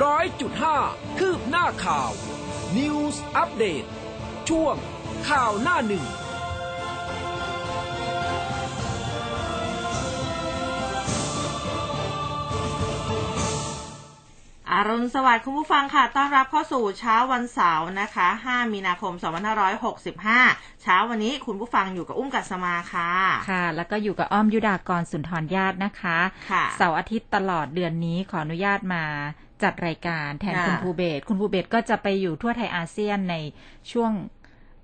ร้อยจุดห้าคืบหน้าข่าว News อัปเดตช่วงข่าวหน้าหนึ่งอรุณสวัสดิ์คุณผู้ฟังค่ะ ต้อนรับเข้าสู่เช้าวันเสาร์นะคะ 5 มีนาคม 2565 เช้าวันนี้คุณผู้ฟังอยู่กับอุ้มกัสมาค่ะ ค่ะ แล้วก็อยู่กับอ้อมยุดากรสุนทรญาตินะคะค่ะเสาร์อาทิตย์ตลอดเดือนนี้ขออนุญาตมา จัดรายการแทนค่ะคุณภูเบศรคุณภูเบศรก็จะไปอยู่ทั่วไทยอาเซียนในช่วง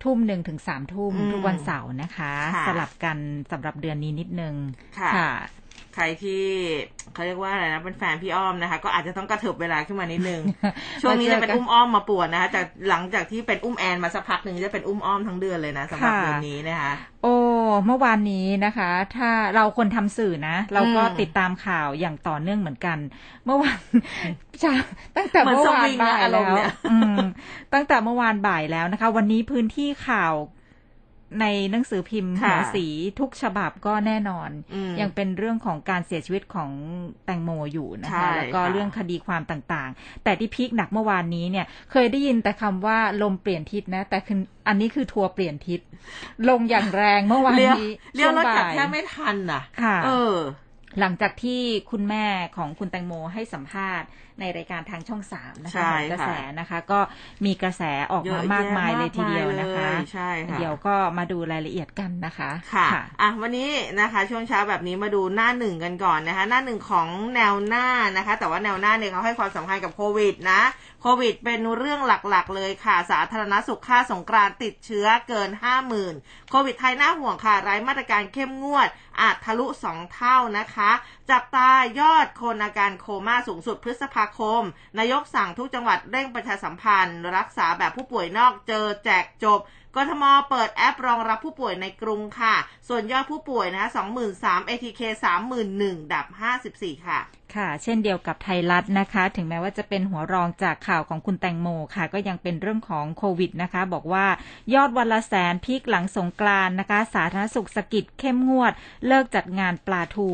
ทุ่มหนึ่งถึงสามทุ่มอืมทุกวันเสาร์นะคะค่ะสลับกันสำหรับเดือนนี้นิดนึงค่ะใครที่เขาเรียกว่าอะไรนะเป็นแฟนพี่อ้อมนะคะ ก็อาจจะต้องกระเถิบเวลาขึ้นมานิดนึง ช่วงนี้จะเป็นอุ้มอ้อมมาป่วนนะคะจากหลังจากที่เป็นอุ้มแอนมาสักพักหนึ่งจะเป็นอุ้มอ้อมทั้งเดือนเลยนะสำหรับค่ะเดือนนี้นะคะ โอ้เมื่อวานนี้นะคะ ถ้าเราคนทำสื่อนะ เราก็อืมติดตามข่าวอย่างต่อเนื่องเหมือนกัน เมื่อวานใช่ตั้งแต่เหมือนเมื่อวาสนวิงนะบ่ายอารแล้มณ์วเนี่ยอืมตั้งแต่เมื่อวานบ่ายแล้วนะคะ วันนี้พื้นที่ข่าว ในหนังสือพิมพ์ค่ะหัวสีทุกฉบับก็แน่นอนอืมยังเป็นเรื่องของการเสียชีวิตของแตงโมอยู่นะใช่คะแล้วก็ค่ะเรื่องคดีความต่างๆ แต่ที่พีคหนักเมื่อวานนี้เนี่ย เคยได้ยินแต่คำว่าลมเปลี่ยนทิศนะ แต่คืออันนี้คือทัวร์เปลี่ยนทิศ ลงอย่างแรงเมื่อวานเลี้ยวนี้เลี้ยวรถกลับช่วงบ่ายแทบไม่ทันน่ะค่ะ เออ หลังจากที่คุณแม่ของคุณแตงโมให้สัมภาษณ์ ในรายการทางช่องสามนะใช่คะค่ะกระแสนะคะ ก็มีกระแสออกเยมาอะมากมายแยะเลยทีเดียวนะคะมากมายเลยใช่ค่ะเดี๋ยวก็มาดูรายละเอียดกันนะคะค่ะอะวันนี้นะคะช่วงเช้าแบบนี้มาดูหน้าหนึ่งกันก่อนนะคะ หน้าหนึ่งของแนวหน้านะคะ แต่ว่าแนวหน้าเนี่ยเขาให้ความสำคัญกับโควิดนะโควิดเป็นเรื่องหลักๆ เลยค่ะ สาธารณสุขค่าสงกรานต์ติดเชื้อเกิน 50,000 โควิดไทยน่าห่วงค่ะไร้มาตรการเข้มงวด อาจทะลุ 2 เท่านะคะ จับตายอดคนอาการโคม่าสูงสุดพฤษภาคม นายกสั่งทุกจังหวัดเร่งประชาสัมพันธ์ รักษาแบบผู้ป่วยนอกเจอแจกจบกทมเปิดแอปรองรับผู้ป่วยในกรุงค่ะ ส่วนยอดผู้ป่วยนะคะ23,000 ATK 31,000ดับ 54 ค่ะค่ะ เช่นเดียวกับไทยรัฐนะคะ ถึงแม้ว่าจะเป็นหัวรองจากข่าวของคุณแตงโมค่ะ ก็ยังเป็นเรื่องของโควิดนะคะ บอกว่ายอดวันละแสนพีคหลังสงกรานนะคะ สาธารณสุขสกิดเข้มงวด เลิกจัดงานปลาทู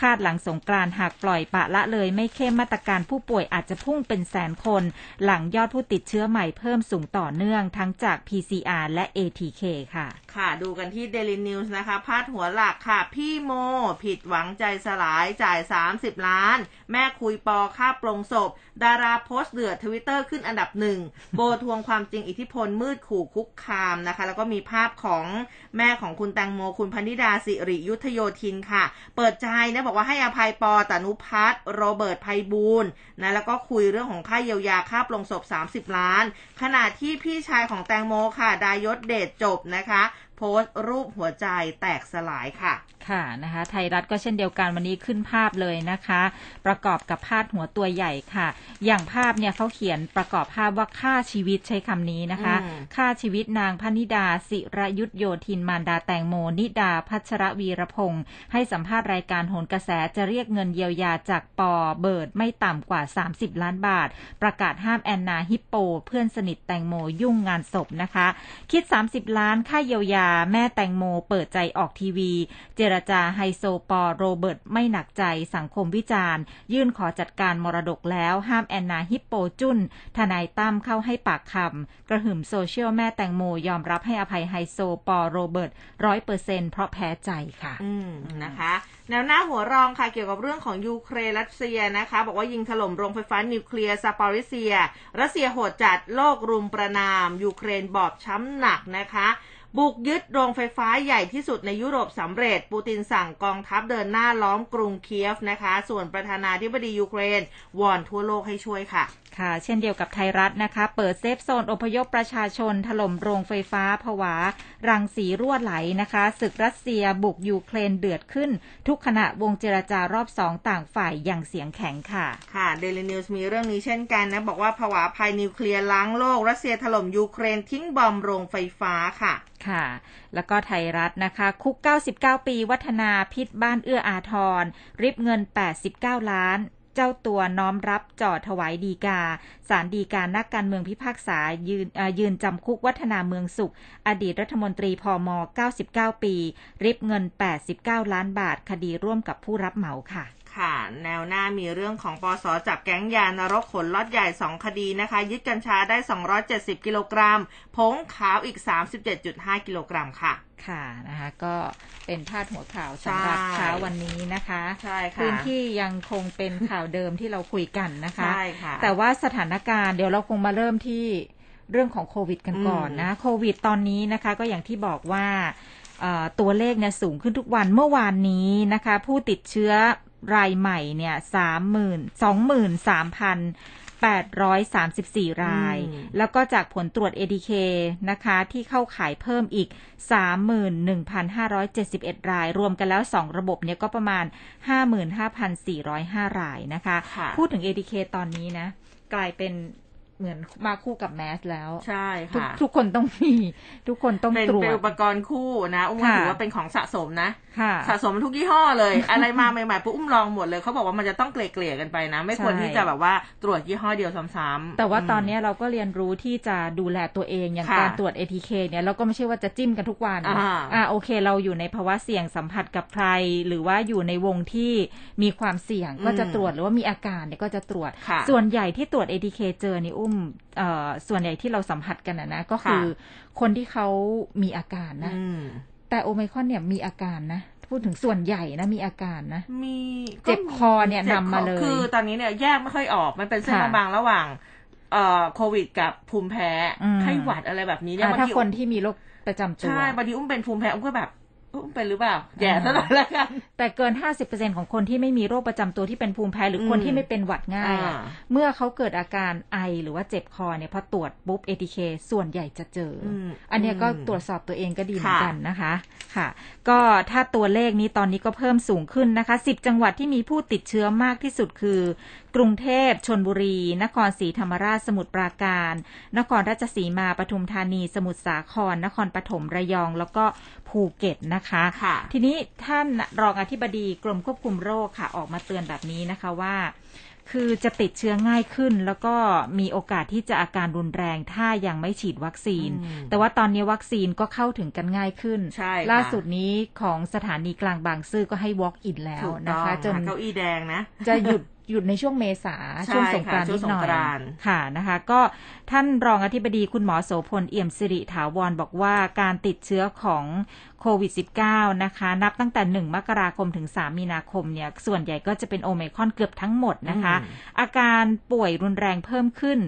คาดหลังสงกรานหากปล่อยปะละเลยไม่เข้มมาตรการผู้ป่วยอาจจะพุ่งเป็นแสนคน หลังยอดผู้ติดเชื้อใหม่เพิ่มสูงต่อเนื่องทั้งจาก PCR และ ATK ค่ะ ค่ะดูกันที่ Daily News นะคะ พาดหัวหลักค่ะ พี่โม ผิดหวังใจสลายจ่าย 30 ล้าน แม่คุยปอค่าปลงศพ ดาราโพสต์เดือดทวิตเตอร์ขึ้นอันดับหนึ่งโบว์ทวงความจริงอิทธิพลมืดขู่คุกคามนะคะ แล้วก็มีภาพของแม่ของคุณแตงโมคุณพันธิดาสิริยุทธโยธินค่ะ เปิดใจนะบอกว่าให้อภัยปอตานุพัฒน์โรเบิร์ตไพบูลนะแล้วก็คุยเรื่องของค่าเยียวยาค่าปลงศพ 30 ล้าน ขณะที่พี่ชายของแตงโมค่ะ ดายศเดชจบนะคะ โพสต์รูปหัวใจแตกสลายค่ะ ค่ะนะคะ ไทยรัฐก็เช่นเดียวกันวันนี้ขึ้นภาพเลยนะคะ ประกอบกับพาดหัวตัวใหญ่ค่ะ อย่างภาพเนี่ยเขาเขียนประกอบภาพว่าฆ่าชีวิตใช้คำนี้นะคะอืมฆ่าชีวิตนางพนิดา สิรยุทธโยธินมารดาแตงโมนิดา พัชรวีรพงศ์ให้สัมภาษณ์รายการโหนกระแสจะเรียกเงินเยียวยาจากปอเบิร์ดไม่ต่ำกว่า 30 ล้านบาท ประกาศห้ามแอนนาฮิปโป เพื่อนสนิทแตงโมยุ่งงานศพนะคะ คิด 30 ล้านค่าเยียวยาแม่แตงโมเปิดใจออกทีวี เจรจาไฮโซปอโรเบิร์ตไม่หนักใจสังคมวิจารณ์ ยื่นขอจัดการมรดกแล้วห้ามแอนนาฮิปโปจุนทนายตั้มเข้าให้ปากคำกระหึ่มโซเชียลแม่แตงโมยอมรับให้อภัยไฮโซปอโรเบิร์ตร้อยเปอร์เซ็นเพราะแพ้ใจค่ะ อืมนะคะแนวหน้าหัวรองค่ะเกี่ยวกับเรื่องของยูเครนรัสเซียนะคะ บอกว่ายิงถล่มโรงไฟฟ้านิวเคลียร์ซาปอริเซีย รัสเซียโหดจัดโลกรุมประณาม ยูเครนบอบช้ำหนักนะคะ บุกยึดโรงไฟฟ้าใหญ่ที่สุดในยุโรปสำเร็จ ปูตินสั่งกองทัพเดินหน้าล้อมกรุงเคียฟนะคะ ส่วนประธานาธิบดียูเครนวอนทั่วโลกให้ช่วยค่ะ ค่ะ เช่นเดียวกับไทยรัฐนะคะ เปิดเซฟโซนอพยพประชาชน ถล่มโรงไฟฟ้าผวา รังสีรั่วไหลนะคะศึกรัสเซียบุกยูเครนเดือดขึ้น ทุกขณะวงเจรจารอบสองต่างฝ่ายอย่างเสียงแข็งค่ะ ค่ะเดลินิวส์มีเรื่องนี้เช่นกันนะ บอกว่าผวาภัยนิวเคลียร์ล้างโลก รัสเซียถล่มยูเครนทิ้งบอมบ์โรงไฟฟ้าค่ะค่ะ แล้วก็ไทยรัฐนะคะ คุก 99 ปี วัฒนาพิษบ้านเอื้ออาทร ริบเงิน 89 ล้าน เจ้าตัวน้อมรับจ่อถวายฎีกา ศาลฎีกานักการเมืองพิพากษายืนยืนจำคุกวัฒนาเมืองสุข อดีตรัฐมนตรีพม99 ปี ริบเงิน 89 ล้านบาท คดีร่วมกับผู้รับเหมาค่ะ คค่ะ แนวหน้ามีเรื่องของปอสอจับแก๊งยานรกขนล็อตใหญ่ 2 คดีนะคะ ยึดกัญชาได้ 270 กิโลกรัมผงขาวอีก 37.5 กิโลกรัมค่ะ ค่ะนะคะก็เป็นพาดหัวข่าวสำหรับใช่เช้าวันนี้นะคะใช่ค่ะพื้นที่ยังคงเป็นข่าวเดิมที่เราคุยกันนะคะใช่ค่ะแต่ว่าสถานการณ์เดี๋ยวเราคงมาเริ่มที่เรื่องของโควิดกันก่อนนะโควิดตอนนี้นะคะก็อย่างที่บอกว่าเอ่อตัวเลขเนี่ยสูงขึ้นทุกวันเมื่อวานนี้นะคะ ผู้ติดเชื้อ รายใหม่เนี่ยสามหมื่นสองหมื่นสามพันแปดร้อยสามสิบสี่รายอืมแล้วก็จากผลตรวจ ADK นะคะ ที่เข้าขายเพิ่มอีก 31,571 ราย รวมกันแล้ว 2 ระบบเนี่ยก็ประมาณ 55,405 รายนะคะค่ะพูดถึง ADK ตอนนี้นะ กลายเป็น เหมือนมาคู่กับแมสแล้ว ใช่ทุกค่ะทุกคนต้องมี ทุกคนต้องเป็นตรวเป็นจอุปกรณ์คู่นะอุ้มก็ค่ะถือว่าเป็นของสะสมนะค่ะสะสมทุกยี่ห้อเลย อะไรมาใหม่ๆปุ๊บอุ้มลองหมดเลยเขาบอกว่ามันจะต้องเกลี่ยๆกันไปนะ ไม่ควรใช่ที่จะแบบว่าตรวจยี่ห้อเดียวซ้ำๆแต่ว่าอืมตอนนี้เราก็เรียนรู้ที่จะดูแลตัวเองอย่างค่ะการตรวจ ATK เนี่ยเราก็ไม่ใช่ว่าจะจิ้มกันทุกวันอ่าอ่าโอเค เราอยู่ในภาวะเสี่ยงสัมผัสกับใคร หรือว่าอยู่ในวงที่มีความเสี่ยงก็จะตรวจหรือว่ามีอาการเนี่ยก็จะตรวจค่ะส่วนใหญ่ที่ตรวจ ATK เจอนี่อุ้มเอ่อส่วนใหญ่ที่เราสัมผัสกันนะนะก็คือค่ะคนที่เขามีอาการนะอืมแต่โอไมครอนเนี่ยมีอาการนะพูดถึงส่วนใหญ่นะมีอาการนะมีเจ็บคอเนี่ยจ็บนำมาเลย คือตอนนี้เนี่ยแยกไม่ค่อยออกมันเป็นเส้นค่ะบางๆระหว่างเอ่อโควิดกับภูมิแพ้อืมไข้หวัดอะไรแบบนี้เนี่ยอ่าบางถ้าทีคนที่มีโรคประจำตัวใช่บางทีอุ้มเป็นภูมิแพ้อุ้มก็แบบอุ้ม เป็นหรือเปล่าแย่ซะหน่อยแล้วกันแต่เกิน 50%ของคนที่ไม่มีโรคประจำตัวที่เป็นภูมิแพ้หรือคนอืมที่ไม่เป็นหวัดง่ายอะอ่าเมื่อเขาเกิดอาการไอหรือว่าเจ็บคอเนี่ยพอตรวจปุ๊บ ATK ส่วนใหญ่จะเจออมอันเนี้ยก็อืมตรวจสอบตัวเองก็ดีเหมือนค่ะกันนะคะค่ะ ก็ถ้าตัวเลขนี้ตอนนี้ก็เพิ่มสูงขึ้นนะคะ 10 จังหวัดที่มีผู้ติดเชื้อมากที่สุดคือ กรุงเทพชนบุรี นครศรีธรรมราชสมุทรปราการ นครราชสีมาปทุมธานี สมุทรสาคร นครปฐมระยอง แล้วก็ภูเก็ตนะคะค่ะทีนี้ท่านรองอธิบดีกรมควบคุมโรคค่ะออกมาเตือนแบบนี้นะคะว่าคือจะติดเชื้อง่ายขึ้น แล้วก็มีโอกาสที่จะอาการรุนแรงถ้ายังไม่ฉีดวัคซีนอืมแต่ว่าตอนนี้วัคซีนก็เข้าถึงกันง่ายขึ้นใช่ค่ะล่าสุดนี้ของสถานีกลางบางซื่อก็ให้ walk in แล้วถูกนะต้องคะจนหาเก้าอี้แดงนะ จะหยุด หยุดในช่วงเมษาใช่ช่วงสงกรานต์ค่ะนิดหน่อช่วงสงยกรานต์ค่ะนะคะ ก็ท่านรองอธิบดีคุณหมอโสพลเอี่ยมสิริถาวรบอกว่าการติดเชื้อของโควิด -19 นะคะ นับตั้งแต่ 1 มกราคมถึง 3 มีนาคมเนี่ย ส่วนใหญ่ก็จะเป็นโอไมครอนเกือบทั้งหมดนะคะอืมอาการป่วยรุนแรงเพิ่มขึ้น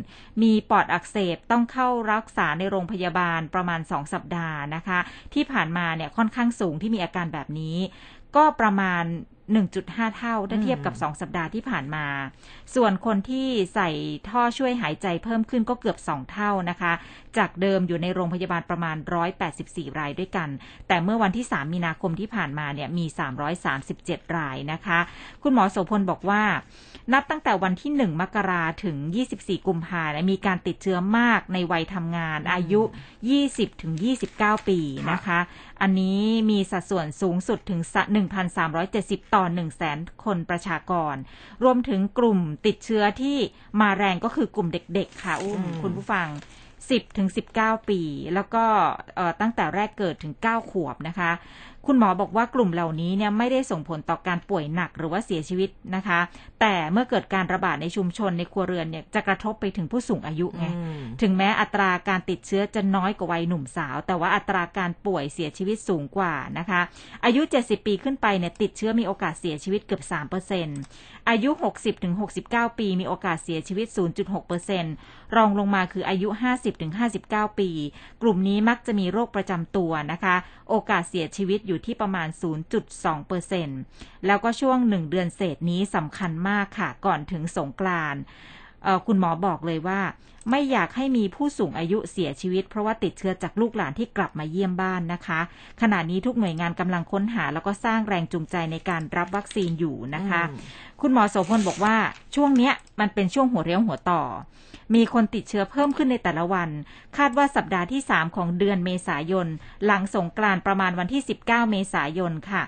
มีปอดอักเสบต้องเข้ารักษาในโรงพยาบาลประมาณ 2 สัปดาห์นะคะ ที่ผ่านมาเนี่ยค่อนข้างสูงที่มีอาการแบบนี้ ก็ประมาณ1.5 เท่าถ้าเทียบกับ 2 สัปดาห์ที่ผ่านมา ส่วนคนที่ใส่ท่อช่วยหายใจเพิ่มขึ้นก็เกือบ 2 เท่านะคะ จากเดิมอยู่ในโรงพยาบาลประมาณ 184 รายด้วยกัน แต่เมื่อวันที่ 3 มีนาคมที่ผ่านมาเนี่ยมี 337 รายนะคะ คุณหมอโสพลบอกว่า นับตั้งแต่วันที่ 1 มกราถึง 24 กุมภาเนี่ยมีการติดเชื้อมากในวัยทำงานอายุ 20 ถึง 29 ปีนะคะ อันนี้มีสัดส่วนสูงสุดถึง 1,370 ต่อ 100,000 คนประชากร รวมถึงกลุ่มติดเชื้อที่มาแรงก็คือกลุ่มเด็กๆ ค่ะอุ้มอืมคุณผู้ฟัง 10ถึง19 ปี แล้วก็เอ่อตั้งแต่แรกเกิดถึง 9 ขวบนะคะคุณหมอบอกว่ากลุ่มเหล่านี้เนี่ยไม่ได้ส่งผลต่อการป่วยหนักหรือว่าเสียชีวิตนะคะ แต่เมื่อเกิดการระบาดในชุมชนในครัวเรือนเนี่ยจะกระทบไปถึงผู้สูงอายุไงอืมถึงแม้อัตราการติดเชื้อจะน้อยกว่าวัยหนุ่มสาว แต่ว่าอัตราการป่วยเสียชีวิตสูงกว่านะคะ อายุ 70 ปีขึ้นไปเนี่ยติดเชื้อมีโอกาสเสียชีวิตเกือบ 3%อายุ 60ถึง69 ปีมีโอกาสเสียชีวิต 0.6%รองลงมาคืออายุ 50ถึง59 ปี กลุ่มนี้มักจะมีโรคประจำตัวนะคะ โอกาสเสียชีวิตอยู่ที่ประมาณ 0.2%แล้วก็ช่วง1เดือนเศษนี้สำคัญมากค่ะ ก่อนถึงสงกรานต์คุณหมอบอกเลยว่าไม่อยากให้มีผู้สูงอายุเสียชีวิต เพราะว่าติดเชื้อจากลูกหลานที่กลับมาเยี่ยมบ้านนะคะ ขณะนี้ทุกหน่วยงานกำลังค้นหา แล้วก็สร้างแรงจูงใจในการรับวัคซีนอยู่นะคะอืมคุณหมอโสพลบอกว่าช่วงเนี้ยมันเป็นช่วงหัวเรียวหัวต่อ มีคนติดเชื้อเพิ่มขึ้นในแต่ละวัน คาดว่าสัปดาห์ที่ 3 ของเดือนเมษายน หลังสงกรานต์ประมาณวันที่ 19 เมษายนค่ะ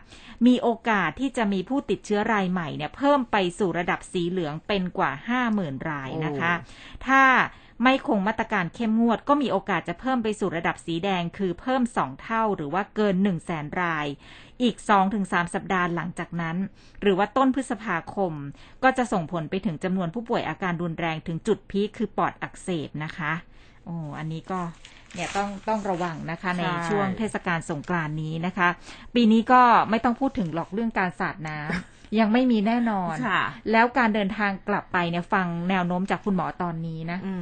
มีโอกาสที่จะมีผู้ติดเชื้อรายใหม่เนี่ยเพิ่มไปสู่ระดับสีเหลืองเป็นกว่า 50,000 รายนะคะ ถ้า ไม่คงมาตรการเข้มงวดก็มีโอกาสจะเพิ่มไปสู่ระดับสีแดงคือเพิ่ม 2 เท่าหรือว่าเกิน 1 0 0 0 0แสนราย อีก 2-3 สัปดาห์หลังจากนั้น หรือว่าต้นพฤษภาคม ก็จะส่งผลไปถึงจำนวนผู้ป่วยอาการรุนแรงถึงจุดพีคคือปอดอักเสบนะคะโอ้อันนี้ก็เนี่ยต้องต้องระวังนะคะในช่วงเทศกาลสงกรานต์นี้นะคะ ปีนี้ก็ไม่ต้องพูดถึงหรอกเรื่องการสาดน้ำยังไม่มีแน่นอนค่ะแล้วการเดินทางกลับไปเนี่ยฟังแนวโน้มจากคุณหมอตอนนี้นะอื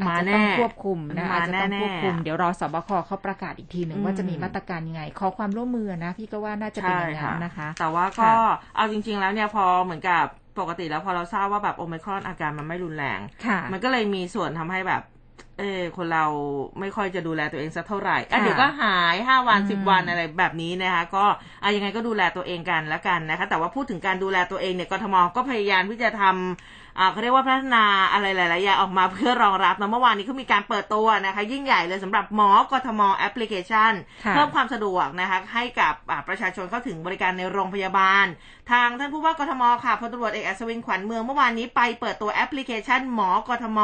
มอามาจจะแน่ต้องควบคุมนะมาอาจจะต้องแน่ๆควบคุม เดี๋ยวรอสบคเขาประกาศอีกทีหนึ่งอืมว่าจะมีมาตรการยังไง ขอความร่วมมือนะ พี่ก็ว่าน่าจะเป็นอย่างนั้นนะคะ แต่ว่าก็ค่ะเอาจริง ๆ แล้วเนี่ยพอเหมือนกับปกติแล้วพอเราทราบว่าแบบโอไมครอนอาการมันไม่รุนแรงค่ะมันก็เลยมีส่วนทำให้แบบ เออคนเราไม่ค่อยจะดูแลตัวเองสักเท่าไหร่อะค่ะเดี๋ยวก็หายห้าวันอืมสิบวันอะไรแบบนี้นะคะก็อะยังไงก็ดูแลตัวเองกันแล้วกันนะคะ แต่ว่าพูดถึงการดูแลตัวเองเนี่ยกทมก็พยายามที่จะทำอ่า เขาเรียกว่าพัฒนาอะไรหลายๆอย่างออกมาเพื่อรองรับนะเมื่อวานนี้เขามีการเปิดตัวนะคะ ยิ่งใหญ่เลยสำหรับหมอกทมแอปพลิเคชันค่ะเพิ่มความสะดวกนะคะให้กับอ่าประชาชนเข้าถึงบริการในโรงพยาบาล ทางท่านผู้ว่ากทมค่ะพลตำรวจเอกอัศวินขวัญเมืองเมื่อวานนี้ไปเปิดตัวแอปพลิเคชันหมอกทม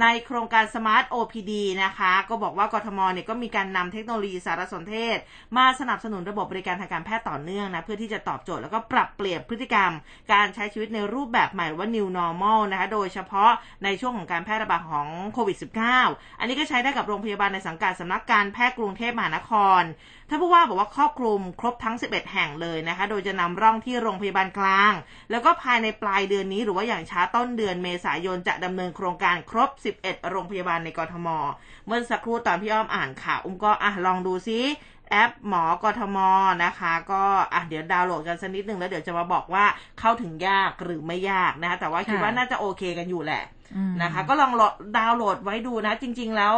ในโครงการ Smart OPD นะคะ ก็บอกว่ากทมเนี่ยก็มีการนำเทคโนโลยีสารสนเทศ มาสนับสนุนระบบบริการทางการแพทย์ต่อเนื่องนะเพื่อที่จะตอบโจทย์แล้วก็ปรับเปลี่ยนพฤติกรรม การใช้ชีวิตในรูปแบบใหม่หรือว่า new normal นะคะโดยเฉพาะในช่วงของการแพร่ระบาดของโควิด -19 อันนี้ก็ใช้ได้กับโรงพยาบาลในสังกัดสำนักการแพทย์กรุงเทพมหานครท่านผู้ว่าบอกว่าครอบคลุมครบทั้ง 11 แห่งเลยนะคะ โดยจะนำร่องที่โรงพยาบาลกลาง แล้วก็ภายในปลายเดือนนี้หรือว่าอย่างช้าต้นเดือนเมษายนจะดำเนินโครงการครบ 11 โรงพยาบาลในกรทม เมื่อสักครู่ตอนพี่อ้อมอ่านข่าวอุ้มก็อะลองดูซิ แอปหมอกทมนะคะ ก็อะเดี๋ยวดาวน์โหลดกันสักนิดหนึ่งแล้วเดี๋ยวจะมาบอกว่าเข้าถึงยากหรือไม่ยากนะคะแต่ว่าคิดว่าน่าจะโอเคกันอยู่แหละอืมนะคะ ก็ลองโหลดดาวน์โหลดไว้ดูนะ จริง ๆ แล้ว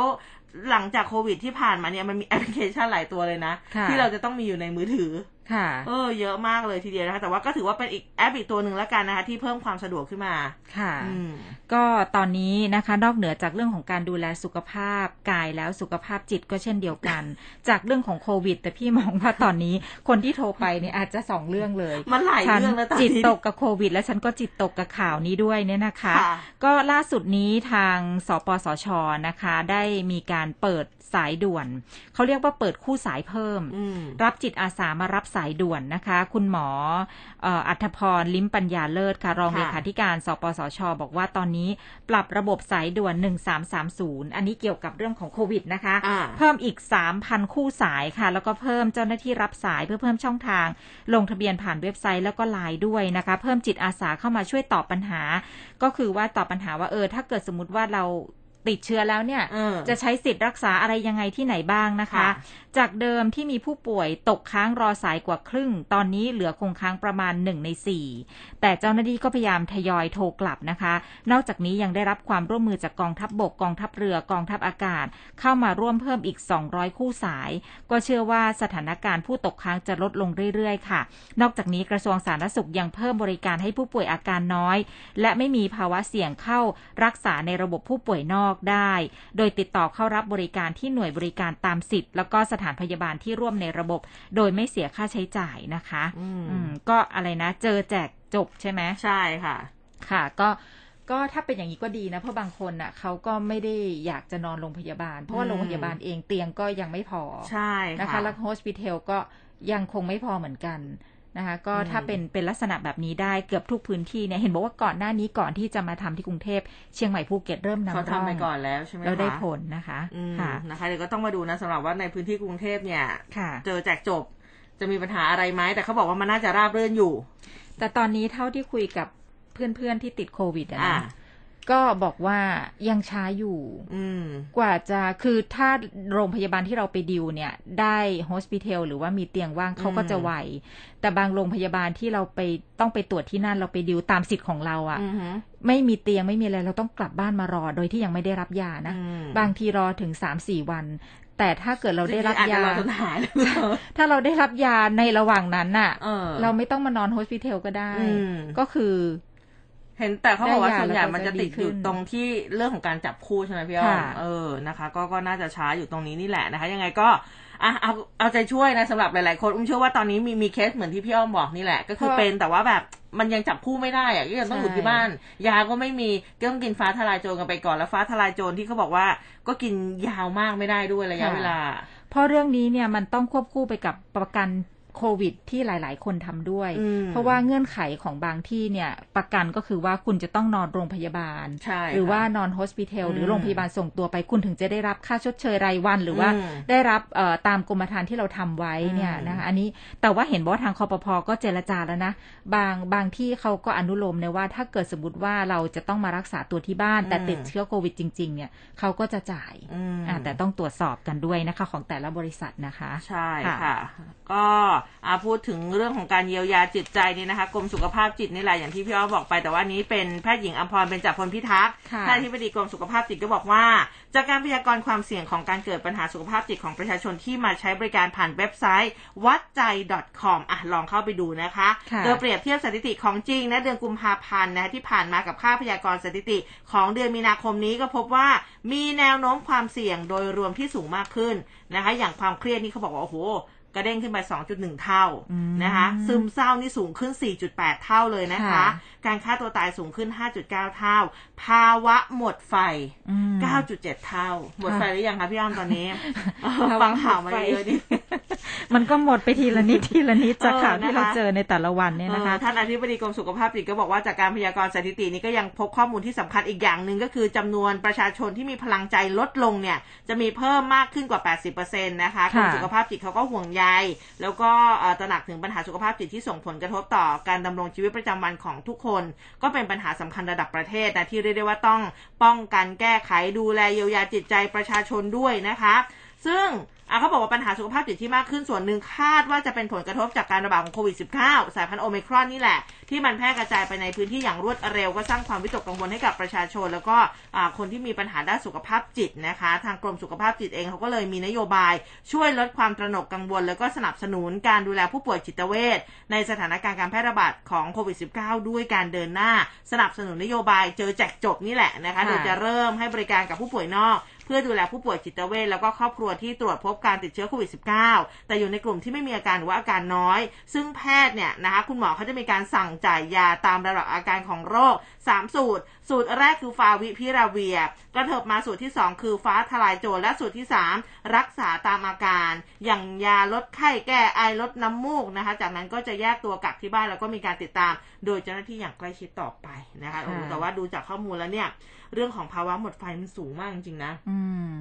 หลังจากโควิดที่ผ่านมาเนี่ยมันมีแอปพลิเคชันหลายตัวเลยนะค่ะที่เราจะต้องมีอยู่ในมือถือ ค่ะเออเยอะมากเลยทีเดียวนะคะ แต่ว่าก็ถือว่าเป็นอีกแอปอีกตัวหนึ่งแล้วกันนะคะ ที่เพิ่มความสะดวกขึ้นมาค่ะอืมก็ตอนนี้นะคะ นอกเหนือจากเรื่องของการดูแลสุขภาพกายแล้วสุขภาพจิตก็เช่นเดียวกัน จากเรื่องของโควิด แต่พี่มองว่าตอนนี้คนที่โทรไปเนี่ยอาจจะสองเรื่องเลย มันหลายฉันเรื่องแล้วตอนจิตนี้ตกกับโควิด และฉันก็จิตตกกับข่าวนี้ด้วยเนี่ยนะคะค่ะก็ล่าสุดนี้ทางสปสชนะคะ ได้มีการเปิด สายด่วน เขาเรียกว่าเปิดคู่สายเพิ่มอืมรับจิตอาสามารับสายด่วนนะคะ คุณหมอเอ่ออัธพรลิ้มปัญญาเลิศค่ะ รองค่ะเลขาธิการสปสช บอกว่าตอนนี้ปรับระบบสายด่วน 1330 อันนี้เกี่ยวกับเรื่องของโควิดนะคะอ่าเพิ่มอีก 3,000 คู่สายค่ะ แล้วก็เพิ่มเจ้าหน้าที่รับสายเพื่อเพิ่มช่องทาง ลงทะเบียนผ่านเว็บไซต์แล้วก็ไลน์ด้วยนะคะ เพิ่มจิตอาสาเข้ามาช่วยตอบปัญหา ก็คือว่าตอบปัญหาว่าเออถ้าเกิดสมมติว่าเรา ติดเชื้อแล้วเนี่ยเออจะใช้สิทธิ์รักษาอะไรยังไงที่ไหนบ้างนะคะค่ะ จากเดิมที่มีผู้ป่วยตกค้างรอสายกว่าครึ่ง ตอนนี้เหลือคงค้างประมาณ 1 ใน 4 แต่เจ้าหน้าที่ก็พยายามทยอยโทรกลับนะคะ นอกจากนี้ยังได้รับความร่วมมือจากกองทัพบบกกองทัพเรือกองทัพอากาศ เข้ามาร่วมเพิ่มอีก 200 คู่สาย ก็เชื่อว่าสถานการณ์ผู้ตกค้างจะลดลงเรื่อยๆ ค่ะ นอกจากนี้กระทรวงสาธารณสุขยังเพิ่มบริการให้ผู้ป่วยอาการน้อย และไม่มีภาวะเสี่ยงเข้ารักษาในระบบผู้ป่วยนอกได้ โดยติดต่อเข้ารับบริการที่หน่วยบริการตามสิทธิ์แล้วก็สถานพยาบาลที่ร่วมในระบบ โดยไม่เสียค่าใช้จ่ายนะคะอืมอืมก็อะไรนะ เจอแจกจบใช่ไหมใช่ค่ะ ค่ะ ก็ก็ถ้าเป็นอย่างนี้ก็ดีนะ เพราะบางคนน่ะเขาก็ไม่ได้อยากจะนอนโรงพยาบาล เพราะว่าอืมโรงพยาบาลเองเตียงก็ยังไม่พอใช่นะคะค่ะแล้วโฮสพิทอลก็ยังคงไม่พอเหมือนกัน นะคะก็อืมถ้าเป็นเป็นลักษณะแบบนี้ได้เกือบทุกพื้นที่เนี่ยเห็นบอกว่าก่อนหน้านี้ก่อนที่จะมาทำที่กรุงเทพเชียงใหม่ภูเก็ตเริ่มนำเขาร่องทำไปก่อนแล้วใช่ไหมแล้วได้คะผลนะคะอืมค่ะนะคะเดี๋ยวก็ต้องมาดูนะสำหรับว่าในพื้นที่กรุงเทพเนี่ยค่ะเจอแจกจบจะมีปัญหาอะไรไหมแต่เขาบอกว่ามันน่าจะราบรื่นอยู่ แต่ตอนนี้เท่าที่คุยกับเพื่อนๆที่ติดโควิดอะอ่านะ ก็บอกว่ายังช้าอยู่อืมกว่าจะคือถ้าโรงพยาบาลที่เราไปดิวเนี่ย ได้โฮสพิทอลหรือว่ามีเตียงว่างเขาก็จะไวแต่บางโรงพยาบาลที่เราไปต้องไปตรวจที่นั่นเราไปดิวตามสิทธิ์ของเราอะอือหือไม่มีเตียงไม่มีอะไรเราต้องกลับบ้านมารอโดยที่ยังไม่ได้รับยานะอืมบางทีรอถึงสามสี่วัน แต่ถ้าเกิดเราได้รับจงๆอจยาจะรอจนหายเลยถ้าเราได้รับยาในระหว่างนั้นน่ะเออเราไม่ต้องมานอนโฮสพิทอลก็ได้อืมก็คือ เห็นแต่เขาบอกว่าได้ยาส่วนใหญ่แล้วก็มันจะจะติดดีขึ้อยู่นตรงที่เรื่องของการจับคู่ใช่ไหมพี่อ้อมค่ะเออนะคะ ก็ก็น่าจะช้าอยู่ตรงนี้นี่แหละนะคะ ยังไงก็อะเอาเอาใจช่วยนะสำหรับหลายๆคนอุ้มเชื่อว่าตอนนี้มีมีเคสเหมือนที่พี่อ้อมบอกนี่แหละ ก็คือเป็นแต่ว่าแบบมันยังจับคู่ไม่ได้อะก็ยังต้องอยู่ที่บ้าน ยาก็ไม่มีก็ต้องกินฟ้าทลายโจรกันไปก่อนแล้วฟ้าทลายโจรที่เขาบอกว่า ก็กินยาวมากไม่ได้ด้วยระยะเวลา เพราะเรื่องนี้เนี่ยมันต้องควบคู่ไปกับประกัน โควิดที่หลาย ๆ คนทำด้วยอืมเพราะว่าเงื่อนไขของบางที่เนี่ย ประกันก็คือว่าคุณจะต้องนอนโรงพยาบาลใช่หรือว่าค่ะนอนโฮสปิทอลหรือมโรงพยาบาลส่งตัวไปคุณถึงจะได้รับค่าชดเชยรายวัน หรือว่าอืมได้รับเอ่อตามกรมธรรม์ที่เราทำไว้เนี่ยอืมนะคะอันนี้แต่ว่าเห็นบอกว่าทางคอปพก็เจรจาแล้วนะ บางบางที่เขาก็อนุโลมในว่า ถ้าเกิดสมมติว่าเราจะต้องมารักษาตัวที่บ้าน แต่ติดเชื้อโควิดจริง ๆ เนี่ยเขาก็จะจ่ายอืมอ่าแต่ต้องตรวจสอบกันด้วยนะคะของแต่ละบริษัทนะคะ ใช่ค่ะค่ะก็อาพูดถึงเรื่องของการเยียวยาจิตใจนี่นะคะกรมสุขภาพจิตนี่แหละอย่างที่พี่อ้อบอกไป แต่ว่านี้เป็นแพทย์หญิงอภรเป็นจากพลพิทักษ์ค่ะท่านอธิบดีกรมสุขภาพจิตก็บอกว่า จากการพยากรณ์ความเสี่ยงของการเกิดปัญหาสุขภาพจิตของประชาชนที่มาใช้บริการผ่านเว็บไซต์วัดใจ .com อะลองเข้าไปดูนะคะค่ะโดยเปรียบเทียบสถิติของจริงนะเดือนกุมภาพันธ์นะคะที่ผ่านมากับค่าพยากรณ์สถิติ ของเดือนมีนาคมนี้ก็พบว่ามีแนวโน้มความเสี่ยงโดยรวมที่สูงมากขึ้นนะคะ อย่างความเครียดนี่เขาบอกว่าโอ้โห กระเด้งขึ้นไป 2.1 เท่าอืมนะคะ ซึมเศร้านี่สูงขึ้น 4.8 เท่าเลยนะคะค่ะการฆ่าตัวตายสูงขึ้น 5.9 เท่า ภาวะหมดไฟอืม9.7 เท่า หมดไฟค่ะหรือยังคะพี่อ้อมตอนนี้ภาวะฟังข่าวมาหมดไฟเยอะดิมันก็หมดไปทีละนิดทีละนิดจากเออข่าวที่นะคะเราเจอในแต่ละวันเนี่ยนะคะเออท่านอธิบดีกรมสุขภาพจิตก็บอกว่าจากการพยากรณ์สถิตินี้ก็ยังพบข้อมูลที่สำคัญอีกอย่างหนึ่งก็คือจำนวนประชาชนที่มีพลังใจลดลงเนี่ยจะมีเพิ่มมากขึ้นกว่า 80%นะคะกรมค่ะสุขภาพจิตเขาก็ห่วงใยแล้วก็ตระหนักถึงปัญหาสุขภาพจิตที่ส่งผลกระทบต่อการดำรงชีวิตประจำวันของทุกคน ก็เป็นปัญหาสำคัญระดับประเทศนะที่เรียกได้ว่าต้องป้องกันแก้ไขดูแลเยียวยาจิตใจประชาชนด้วยนะคะ ซึ่งเขาบอกว่าปัญหาสุขภาพจิตที่มากขึ้นส่วนหนึ่งคาดว่าจะเป็นผลกระทบจากการระบาดของโควิด -19 สายพันธุ์โอเมิครอนนี่แหละ ที่มันแพร่กระจายไปในพื้นที่อย่างรวดเร็วก็สร้างความวิตกกังวลให้กับประชาชน แล้วก็อ่าคนที่มีปัญหาด้านสุขภาพจิตนะคะ ทางกรมสุขภาพจิตเองเขาก็เลยมีนโยบาย ช่วยลดความตระหนกกังวล แล้วก็สนับสนุนการดูแลผู้ป่วยจิตเวชในสถานการณ์การแพร่ระบาดของโควิด -19 ด้วยการเดินหน้า สนับสนุนนโยบายเจอแจกจบนี่แหละนะคะโดยจะเริ่มให้บริการกับผู้ป่วยนอกเพื่อดูแลผู้ป่วยจิตเวชแล้วก็ครอบครัวที่ตรวจพบการติดเชื้อโควิด -19 แต่อยู่ในกลุ่มที่ไม่มีอาการหรือว่าอาการน้อย ซึ่งแพทย์เนี่ยนะคะคุณหมอเขาจะมีการสั่งจ่ายยาตามระดับอาการของโรค 3 สูตร สูตรแรกคือฟาวิพิราเวีย กระเถิบมาสูตรที่ 2 คือฟ้าทลายโจรและสูตรที่ 3 รักษาตามอาการ อย่างยาลดไข้แก้ไอลดน้ำมูกนะคะ จากนั้นก็จะแยกตัวกักที่บ้านแล้วก็มีการติดตาม โดยเจ้าหน้าที่อย่างใกล้ชิดต่อไปนะคะโอ้โหแต่ว่าดูจากข้อมูลแล้วเนี่ยเรื่องของภาวะหมดไฟมันสูงมากจริงๆนะ อืม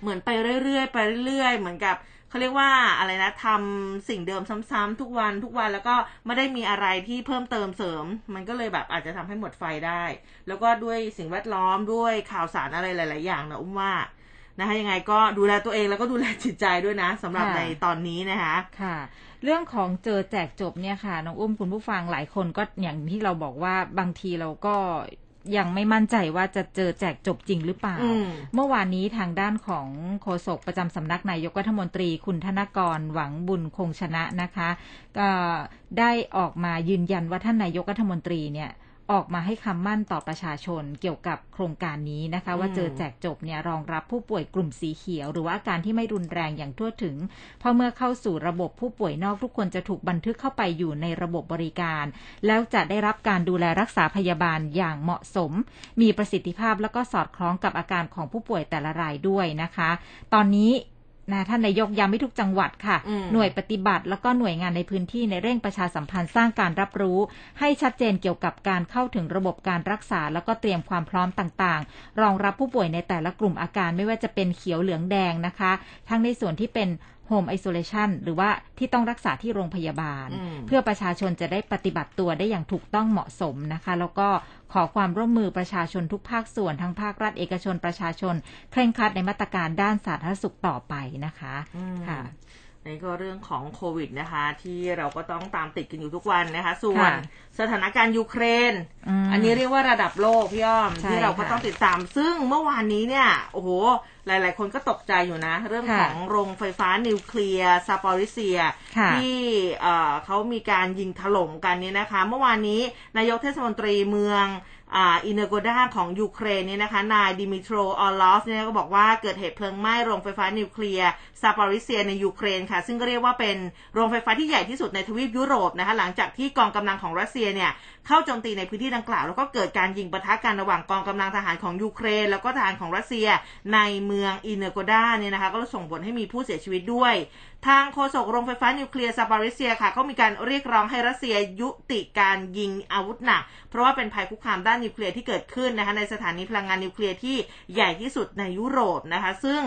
เหมือนไปเรื่อยๆไปเรื่อยๆ เหมือนกับ เขาเรียกว่าอะไรนะทำสิ่งเดิมซ้ำๆทุกวันทุกวันแล้วก็ไม่ได้มีอะไรที่เพิ่มเติมเสริม มันก็เลยแบบอาจจะทำให้หมดไฟได้ แล้วก็ด้วยสิ่งแวดล้อมด้วยข่าวสารอะไรหลาย ๆ อย่างนะอุ้มว่านะคะยังไงก็ดูแลตัวเองแล้วก็ดูแลจิตใจด้วยนะสำหรับค่ะในตอนนี้นะคะค่ะ เรื่องของเจอแจกจบเนี่ยค่ะน้องอุ้มคุณผู้ฟังหลายคนก็อย่างที่เราบอกว่าบางทีเราก็ ยังไม่มั่นใจว่าจะเจอแจกจบจริงหรือเปล่าอืมเมื่อวานนี้ทางด้านของโฆษกประจำสำนักนายกรัฐมนตรีคุณธนกรหวังบุญคงชนะนะคะ ก็ได้ออกมายืนยันว่าท่านนายกรัฐมนตรีเนี่ย ออกมาให้คำมั่นต่อประชาชนเกี่ยวกับโครงการนี้นะคะ ว่าอืมเจอแจกจบเนี่ยรองรับผู้ป่วยกลุ่มสีเขียว หรือว่าอาการที่ไม่รุนแรงอย่างทั่วถึงเพราะเมื่อเข้าสู่ระบบผู้ป่วยนอกทุกคนจะถูกบันทึกเข้าไปอยู่ในระบบบริการ แล้วจะได้รับการดูแลรักษาพยาบาลอย่างเหมาะสม มีประสิทธิภาพแล้วก็สอดคล้องกับอาการของผู้ป่วยแต่ละรายด้วยนะคะ ตอนนี้ นะท่านนายกย้ำให้ทุกจังหวัดค่ะอืมหน่วยปฏิบัติ แล้วก็หน่วยงานในพื้นที่ในเร่งประชาสัมพันธ์สร้างการรับรู้ ให้ชัดเจนเกี่ยวกับการเข้าถึงระบบการรักษา แล้วก็เตรียมความพร้อมต่างๆ รองรับผู้ป่วยในแต่ละกลุ่มอาการไม่ว่าจะเป็นเขียวเหลืองแดงนะคะ ทั้งในส่วนที่เป็น Home Isolation หรือว่าที่ต้องรักษาที่โรงพยาบาลอืมเพื่อประชาชนจะได้ปฏิบัติตัวได้อย่างถูกต้องเหมาะสมนะคะ แล้วก็ขอความร่วมมือประชาชนทุกภาคส่วนทั้งภาครัฐเอกชนประชาชน เคร่งครัดในมาตรการด้านสาธารณสุขต่อไปนะคะอืมค่ะ นี่ก็เรื่องของโควิดนะคะ ที่เราก็ต้องตามติดกันอยู่ทุกวันนะคะ ส่วนค่ะสถานการณ์ยูเครนมอันนี้เรียกว่าระดับโลกพี่อ้อมใช่ที่เราก็ค่ะต้องติดตาม ซึ่งเมื่อวานนี้เนี่ย โอ้โห หลาย ๆ คนก็ตกใจอยู่นะ เรื่องค่ะของโรงไฟฟ้านิวเคลียร์ซาปอริเซียค่ะที่เอ่อเขามีการยิงถล่มกันเนี่ยนะคะ เมื่อวานนี้นายกเทศมนตรีเมือง อินเนอร์โกด้าของยูเครนเนี่ยนะคะนายดิมิโตรออลอฟเนี่ยก็บอกว่าเกิดเหตุเพลิงไหม้โรงไฟฟ้านิวเคลียร์ซาปาริเซียในยูเครนค่ะ ซึ่งก็เรียกว่าเป็นโรงไฟฟ้าที่ใหญ่ที่สุดในทวีปยุโรปนะคะหลังจากที่กองกำลังของรัสเซียเนี่ยเข้าโจมตีในพื้นที่ดังกล่าว แล้วก็เกิดการยิงปะทะกันระหว่างกองกำลังทหารของยูเครน แล้วก็ทหารของรัสเซียในเมืองอินเนอร์โกด้าเนี่ยนะคะก็ส่งผลให้มีผู้เสียชีวิตด้วยทางโฆษกโรงไฟฟ้านิวเคลียร์ซาปาริเซียค่ะ ก็มีการเรียกร้องให้รัสเซียยุติการยิงอาวุธหนัก เพราะว่าเป็นภัยคุกคามด้านนิวเคลียร์ที่เกิดขึ้นนะคะในสถานีพลังงานนิวเคลียร์ที่ใหญ่ที่สุดในยุโรปนะคะ ซึ่ง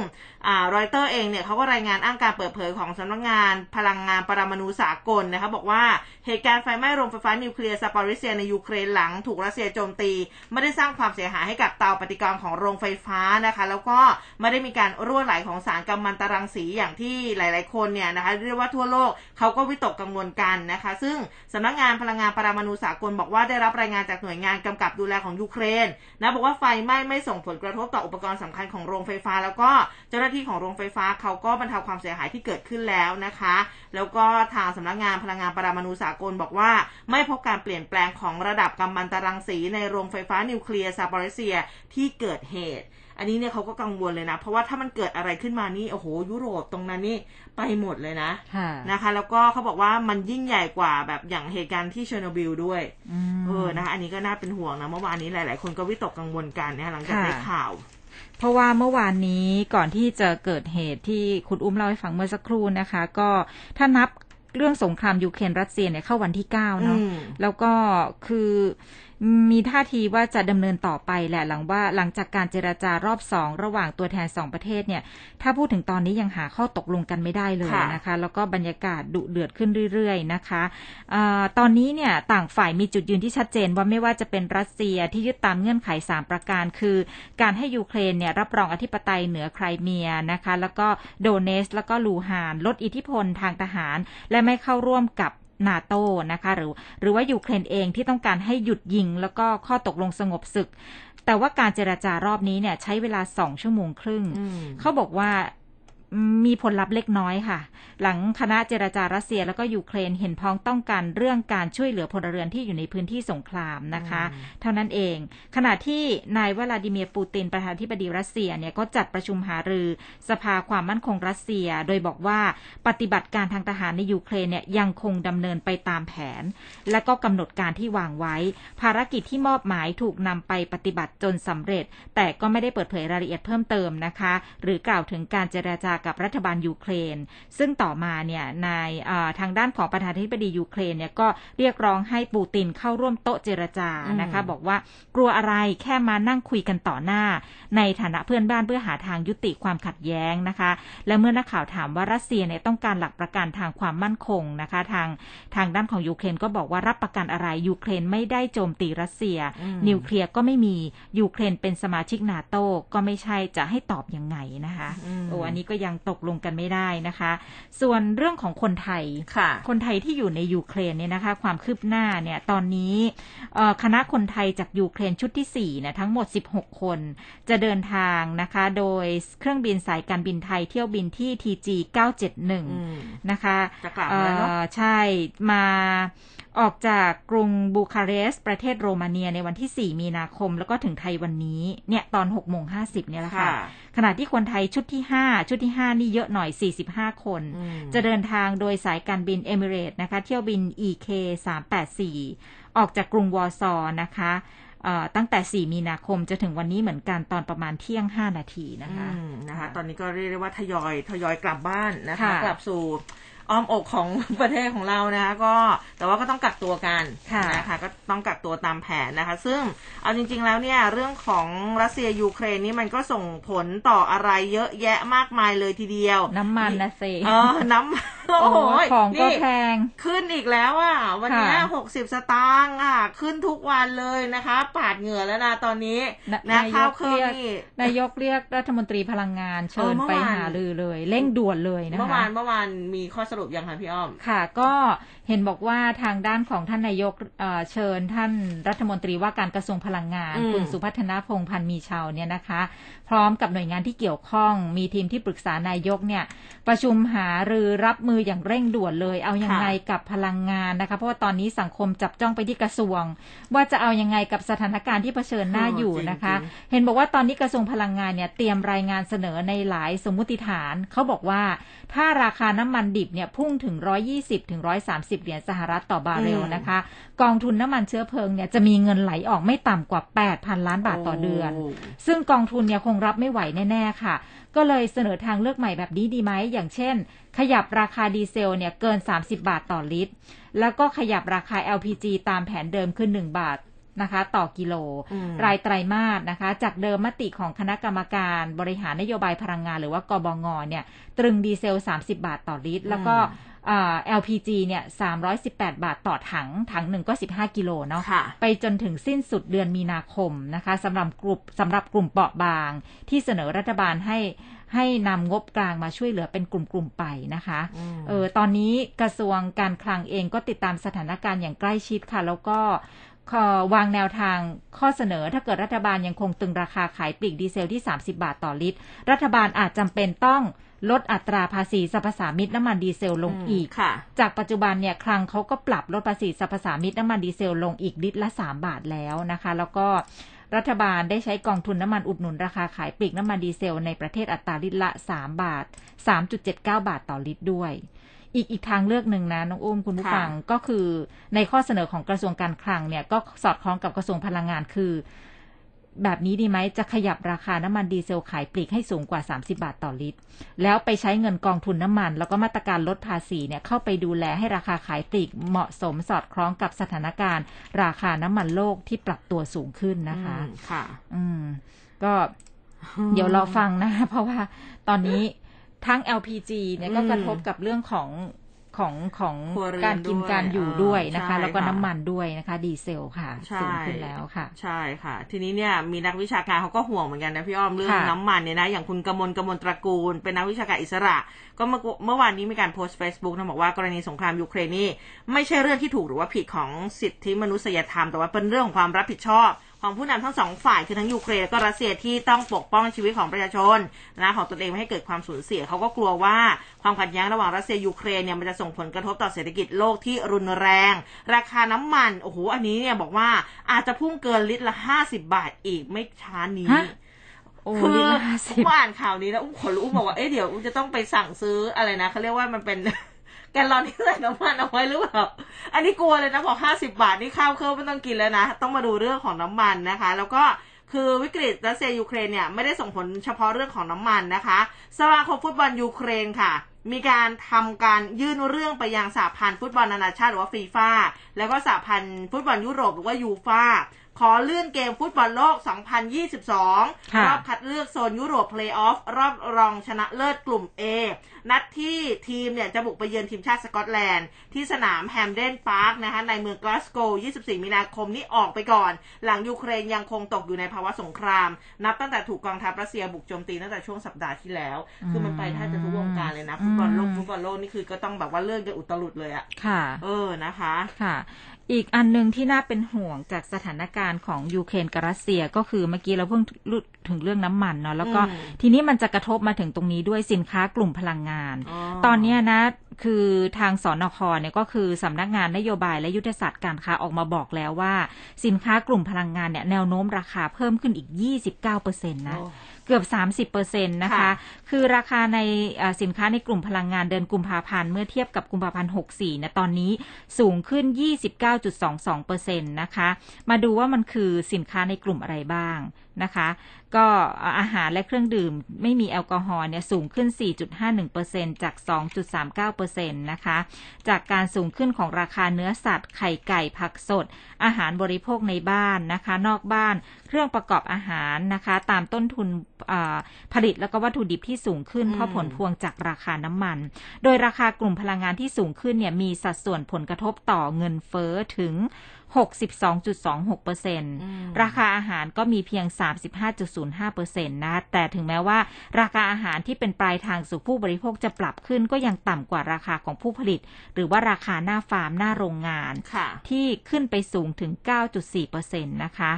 รอยเตอร์เองเนี่ยเขาก็รายงานอ้างการเปิดเผยของสำนักงาน พลังงานปรมาณูสากลนะคะบอกว่าเหตุการณ์ไฟไหม้โรงไฟฟ้านิวเคลียร์ซาปาริเซียในยูเครนหลังถูกรัสเซียโจมตี ไม่ได้สร้างความเสียหายให้กับเตาปฏิกรณ์ของโรงไฟฟ้านะคะ แล้วก็ไม่ได้มีการรั่วไหลของสารกัมมันตรังสีอย่างที่หลาย ๆ คนเนี่ยนะคะเรียกว่าทั่วโลกเขาก็วิตกกังวลกันนะคะ ซึ่งสำนักงานพลังงานปรมาณูสากลบอกว่าได้รับรายงานจากหน่วยงานกำกับดูแลของยูเครนนะบอกว่าไฟไหม้ไม่ส่งผลกระทบต่ออุปกรณ์สำคัญของโรงไฟฟ้า แล้วก็เจ้าหน้าที่ของโรงไฟฟ้าเขาก็บรรเทาความเสียหายที่เกิดขึ้นแล้วนะคะ แล้วก็ทางสำนักงานพลังงานปรมาณูสากลบอกว่า ไม่พบการเปลี่ยนแปลงของระดับกัมมันตรังสีในโรงไฟฟ้านิวเคลียร์ซาปาริเซียที่เกิดเหตุ อันนี้เนี่ยเขาก็กังวลเลยนะ เพราะว่าถ้ามันเกิดอะไรขึ้นมานี่โอ้โหยุโรปตรงนั้นนี่ไปหมดเลยนะนะคะ แล้วก็เขาบอกว่ามันยิ่งใหญ่กว่าแบบอย่างเหตุการณ์ที่เชอร์โนบิลด้วยเออนะคะอันนี้ก็น่าเป็นห่วงนะเมื่อวานนี้หลาย ๆ คนก็วิตกกังวลกันนะหลังจากได้ข่าว เพราะว่าเมื่อวานนี้ก่อนที่จะเกิดเหตุที่คุณอุ้มเล่าให้ฟังเมื่อสักครู่นะคะ ก็ถ้านับเรื่องสงครามยูเครนรัสเซียเนี่ยเข้าวันที่เก้าเนาะแล้วก็คือ มีท่าทีว่าจะดำเนินต่อไปแหละหลังว่าหลังจากการเจราจารอบสองระหว่างตัวแทนสองประเทศเนี่ย ถ้าพูดถึงตอนนี้ยังหาข้อตกลงกันไม่ได้เลยนะคะ แล้วก็บรรยากาศดุเดือดขึ้นเรื่อยๆนะคะอตอนนี้เนี่ยต่างฝ่ายมีจุดยืนที่ชัดเจนว่าไม่ว่าจะเป็นรัสเซียที่ยึดตามเงื่อนไข 3 ประการ คือ การให้ยูเครนเนี่ยรับรองอธิปไตยเหนือไครเมียนะคะ แล้วก็โดเนส แล้วก็ลูฮาน ลดอิทธิพลทางทหาร และไม่เข้าร่วมกับ นาโตนะคะหรือหรือว่ายูเครนเองที่ต้องการให้หยุดยิง แล้วก็ข้อตกลงสงบศึกแต่ว่าการเจรจารอบนี้เนี่ยใช้เวลาสองชั่วโมงครึ่ง เขาบอกว่า มีผลลัพธ์เล็กน้อยค่ะ หลังคณะเจรจารัสเซียแล้วก็ยูเครนเห็นพ้องต้องกันเรื่องการช่วยเหลือพลเรือนที่อยู่ในพื้นที่สงครามนะคะ เท่านั้นเอง ขณะที่นายวลาดิเมียร์ปูตินประธานาธิบดีรัสเซียเนี่ยก็จัดประชุมหารือสภาความมั่นคงรัสเซีย โดยบอกว่าปฏิบัติการทางทหารในยูเครนเนี่ยยังคงดำเนินไปตามแผน และก็กำหนดการที่วางไว้ ภารกิจที่มอบหมายถูกนำไปปฏิบัติจนสำเร็จ แต่ก็ไม่ได้เปิดเผยรายละเอียดเพิ่มเติมนะคะ หรือกล่าวถึงการเจรจากับรัฐบาลยูเครน ซึ่งต่อมาเนี่ยในทางด้านของประธานาธิบดียูเครนเนี่ยก็เรียกร้องให้ปูตินเข้าร่วมโต๊ะเจรจานะคะ บอกว่ากลัวอะไรแค่มานั่งคุยกันต่อหน้า ในฐานะเพื่อนบ้านเพื่อหาทางยุติความขัดแย้งนะคะ และเมื่อนักข่าวถามว่ารัสเซียเนี่ยต้องการหลักประกันทางความมั่นคงนะคะ ทางทางด้านของยูเครนก็บอกว่ารับประกันอะไรยูเครนไม่ได้โจมตีรัสเซีย นิวเคลียร์ก็ไม่มียูเครนเป็นสมาชิกนาโตก็ไม่ใช่จะให้ตอบยังไงนะคะโอ้อันนี้ก็ยังตกลงกันไม่ได้นะคะ ส่วนเรื่องของคนไทยคนไทยที่อยู่ในยูเครนเนี่ยนะคะ ความคืบหน้าเนี่ยตอนนี้คณะคนไทยจากยูเครนชุดที่4เนี่ยทั้งหมด 16 คน จะเดินทางนะคะ โดยเครื่องบินสายการบินไทยเที่ยวบินที่ TG 971 นะคะจะกลับแล้วเนาะใช่มา ออกจากกรุงบูคาเรสต์ประเทศโรมาเนียในวันที่ 4 มีนาคม แล้วก็ถึงไทยวันนี้เนี่ยตอน6โมง50เนี่ยแหละค่ะ ขณะที่คนไทยชุดที่ 5 ชุดที่ 5 นี่เยอะหน่อย 45 คน จะเดินทางโดยสายการบินเอมิเรตนะคะ เที่ยวบิน EK 384 ออกจากกรุงวอร์ซอนะคะตั้งแต่ 4 มีนาคมจะถึงวันนี้เหมือนกันตอนประมาณเที่ยง 5 นาทีนะคะนะคะ ตอนนี้ก็เรียกได้ว่าทยอยทยอยกลับบ้านนะคะ กลับสู่ อ้อมอกของประเทศของเรานะคะ ก็แต่ว่าก็ต้องกักตัวกันนะคะก็ต้องกักตัวตามแผนนะคะ ซึ่งเอาจริง ๆ แล้วเนี่ยเรื่องของรัสเซียยูเครนนี่มันก็ส่งผลต่ออะไรเยอะแยะมากมายเลยทีเดียว น้ำมันนะเซเออน้ำโอ้โหของก็แพงขึ้นอีกแล้วอะวันนี้หกสิบสตางค์อะ ขึ้นทุกวันเลยนะคะ ปาดเหงื่อแล้วนะตอนนี้นะข้าวเครื่องนี่นายกเรียกรัฐมนตรีพลังงานเชิญไปหาลือเลย เร่งด่วนเลยนะคะเมื่อวานเมื่อวานมีข้อสรุปยังคะพี่อ้อม ค่ะ ก็ เห็นบอกว่าทางด้านของท่านนายกเชิญท่านรัฐมนตรีว่าการกระทรวงพลังงาน คุณสุพัฒนาพงพันธ์มีชาวเนี่ยนะคะ พร้อมกับหน่วยงานที่เกี่ยวข้องมีทีมที่ปรึกษานายกเนี่ย ประชุมหารือรับมือออย่างเร่งด่วนเลย เอายังไงกับพลังงานนะคะ เพราะว่าตอนนี้สังคมจับจ้องไปที่กระทรวง ว่าจะเอายังไงกับสถานการณ์ที่เผชิญหน้าอยู่นะคะ เห็นบอกว่าตอนนี้กระทรวงพลังงานเนี่ยเตรียมรายงานเสนอในหลายสมมุติฐานเขาบอกว่าถ้าราคาน้ำมันดิบเนี่ยพุ่งถึง120ถึง130เหรียญสหรัฐต่อบาร์เรลนะคะ กองทุนน้ำมันเชื้อเพลิงเนี่ยจะมีเงินไหลออกไม่ต่ำกว่า 8,000 ล้านบาทต่อเดือน ซึ่งกองทุนเนี่ยคงรับไม่ไหวแน่ ๆ ค่ะ ก็เลยเสนอทางเลือกใหม่แบบนี้ดีไหม อย่างเช่น ขยับราคาดีเซลเนี่ยเกิน 30 บาทต่อลิตร แล้วก็ขยับราคา LPG ตามแผนเดิมคือ1บาทนะคะต่อกิโล รายไตรมาสนะคะ จากเดิมมติของคณะกรรมการบริหารนโยบายพลังงาน หรือว่ากบงเนี่ย ตรึงดีเซล 30 บาทต่อลิตร แล้วก็ LPG เนี่ย 318 บาทต่อถัง ถังหนึ่งก็ 15 กิโลเนาะไปจนถึงสิ้นสุดเดือนมีนาคมนะคะสำหรับกลุ่มสำหรับกลุ่มเปราะบาง ที่เสนอรัฐบาลให้ให้นำงบกลางมาช่วยเหลือเป็นกลุ่มๆไปนะคะเออตอนนี้กระทรวงการคลังเองก็ติดตามสถานการณ์อย่างใกล้ชิดค่ะ แล้วก็วางแนวทางข้อเสนอถ้าเกิดรัฐบาลยังคงตึงราคาขายปลีกดีเซลที่ 30 บาทต่อลิตร รัฐบาลอาจจำเป็นต้อง ลดอัตราภาษีสรรพสามิตน้ำมันดีเซลลงอีก จากปัจจุบันเนี่ยคลังเขาก็ปรับลดภาษีสรรพสามิตน้ำมันดีเซลลงอีกลิตรละ 3 บาทแล้วนะคะ แล้วก็รัฐบาลได้ใช้กองทุนน้ำมันอุดหนุนราคาขายปลีกน้ำมันดีเซลในประเทศอัตราลิตรละ 3 บาท 3.79 บาทต่อลิตรด้วย อีกอีกทางเลือกหนึ่งนะน้องอุ้มคุณผู้ฟังก็คือในข้อเสนอของกระทรวงการคลังเนี่ยก็สอดคล้องกับกระทรวงพลังงานคือ แบบนี้ดีไหมจะขยับราคาน้ำมันดีเซลขายปลีกให้สูงกว่า 30 บาทต่อลิตร แล้วไปใช้เงินกองทุนน้ำมัน แล้วก็มาตรการลดภาษีเนี่ยเข้าไปดูแลให้ราคาขายปลีกเหมาะสมสอดคล้องกับสถานการณ์ ราคาน้ำมันโลกที่ปรับตัวสูงขึ้นนะคะ ค่ะ อืม ก็เดี๋ยวเราฟังนะ เพราะว่าตอนนี้ทั้ง LPG เนี่ยก็กระทบกับเรื่องของ ของของการกินการอยู่ด้วยนะคะ แล้วก็น้ำมันด้วยนะคะ ดีเซลค่ะสูงขึ้นแล้วค่ะ ใช่ค่ะ ทีนี้เนี่ยมีนักวิชาการเขาก็ห่วงเหมือนกันนะพี่อ้อมเรื่องน้ำมันเนี่ยนะอย่างคุณกมลกมลตระกูล เป็นนักวิชาการอิสระ ก็เมื่อเมื่อวานนี้มีการโพสต์ Facebook นะบอกว่ากรณีสงครามยูเครนนี่ไม่ใช่เรื่องที่ถูกหรือว่าผิดของสิทธิมนุษยธรรม แต่ว่าเป็นเรื่องของความรับผิดชอบ ของผู้นำทั้งสองฝ่ายคือทั้งยูเครนและก็รัสเซียที่ต้องปกป้องชีวิตของประชาชนนะของตนเองไม่ให้เกิดความสูญเสียเขาก็กลัวว่าความขัดแย้งระหว่างรัสเซียยูเครนเนี่ยมันจะส่งผลกระทบต่อเศรษฐกิจโลกที่รุนแรง ราคาน้ำมันโอ้โหอันนี้เนี่ยบอกว่าอาจจะพุ่งเกินลิตรละห้าสิบาทอีกไม่ช้านี้คืออุ้มอ่านข่าวนี้แล้วอุ้มขนลุกอุ้มบอกว่าเอ๊ะเดี๋ยวอุ้มจะต้องไปสั่งซื้ออะไรนะเขาเรียกว่ามันเป็น แกลลอนที่ใส่น้ำมันเอาไว้หรือเปล่า อันนี้กลัวเลยนะบอกห้าสิบาทนี่ข้าวเที่ยงไม่ต้องกินแล้วนะ ต้องมาดูเรื่องของน้ำมันนะคะ แล้วก็คือวิกฤตรัสเซียยูเครนเนี่ยไม่ได้ส่งผลเฉพาะเรื่องของน้ำมันนะคะ สมาคมฟุตบอลยูเครนค่ะ มีการทำการยื่นเรื่องไปยังสหพันธ์ฟุตบอลนานาชาติหรือว่าฟีฟ่าแล้วก็สหพันธ์ฟุตบอลยุโรปหรือว่ายูฟ่า ขอเลื่อนเกมฟุตบอลโลก 2022 รอบคัดเลือกโซนยุโรปเพลย์ออฟรอบรองชนะเลิศกลุ่ม A นัดที่ทีมเนี่ยจะบุกไปเยือนทีมชาติสกอตแลนด์ ที่สนามแฮมเดนพาร์คนะคะในเมืองกลาสโกว์24 มีนาคมนี้ออกไปก่อน หลังยูเครนยังคงตกอยู่ในภาวะสงคราม นับตั้งแต่ถูกกองทัพรัสเซียบุกโจมตีตั้งแต่ช่วงสัปดาห์ที่แล้ว คือมันไปแทบจะทุกวงการเลยนะฟุตบอลโลกฟุตบอลโลกนี่คือก็ต้องแบบว่าเลื่อนกันอุตลุดเลยอะค่ะ เออนะคะค่ะ อีกอันหนึ่งที่น่าเป็นห่วงจากสถานการณ์ของยูเครนกับรัสเซียก็คือเมื่อกี้เราเพิ่งถึงเรื่องน้ำมันเนาะแล้วก็ทีนี้มันจะกระทบมาถึงตรงนี้ด้วยสินค้ากลุ่มพลังงาน ตอนนี้นะคือทางสอนคเนี่ยก็คือสำนักงานนโยบายและยุทธศาสตร์การค้าออกมาบอกแล้วว่า สินค้ากลุ่มพลังงานเนี่ยแนวโน้มราคาเพิ่มขึ้นอีก 29%นะ เกือบ 30%นะคะ คือราคาในสินค้าในกลุ่มพลังงานเดือนกุมภาพันธ์เมื่อเทียบกับกุมภาพันธ์64นะตอนนี้สูงขึ้น 29.22%นะคะ มาดูว่ามันคือสินค้าในกลุ่มอะไรบ้างนะคะ ก็อาหารและเครื่องดื่มไม่มีแอลกอฮอล์เนี่ยสูงขึ้น 4.51%จาก 2.39%นะคะ จากการสูงขึ้นของราคาเนื้อสัตว์ ไข่ไก่ผักสด อาหารบริโภคในบ้านนะคะ นอกบ้าน เครื่องประกอบอาหารนะคะ ตามต้นทุนผลิตแล้วก็วัตถุดิบที่สูงขึ้นเพราะผลพวงจากราคาน้ำมัน โดยราคากลุ่มพลังงานที่สูงขึ้นเนี่ยมีสัดส่วนผลกระทบต่อเงินเฟ้อถึง 62.26เปอร์เซ็นต์ราคาอาหารก็มีเพียง 35.05เปอร์เซ็นต์นะแต่ถึงแม้ว่า ราคาอาหารที่เป็นปลายทางสู่ผู้บริโภคจะปรับขึ้นก็ยังต่ำกว่าราคาของผู้ผลิต หรือว่าราคาหน้าฟาร์มหน้าโรงงาน ที่ขึ้นไปสูงถึง 9.4เปอร์เซ็นต์นะคะ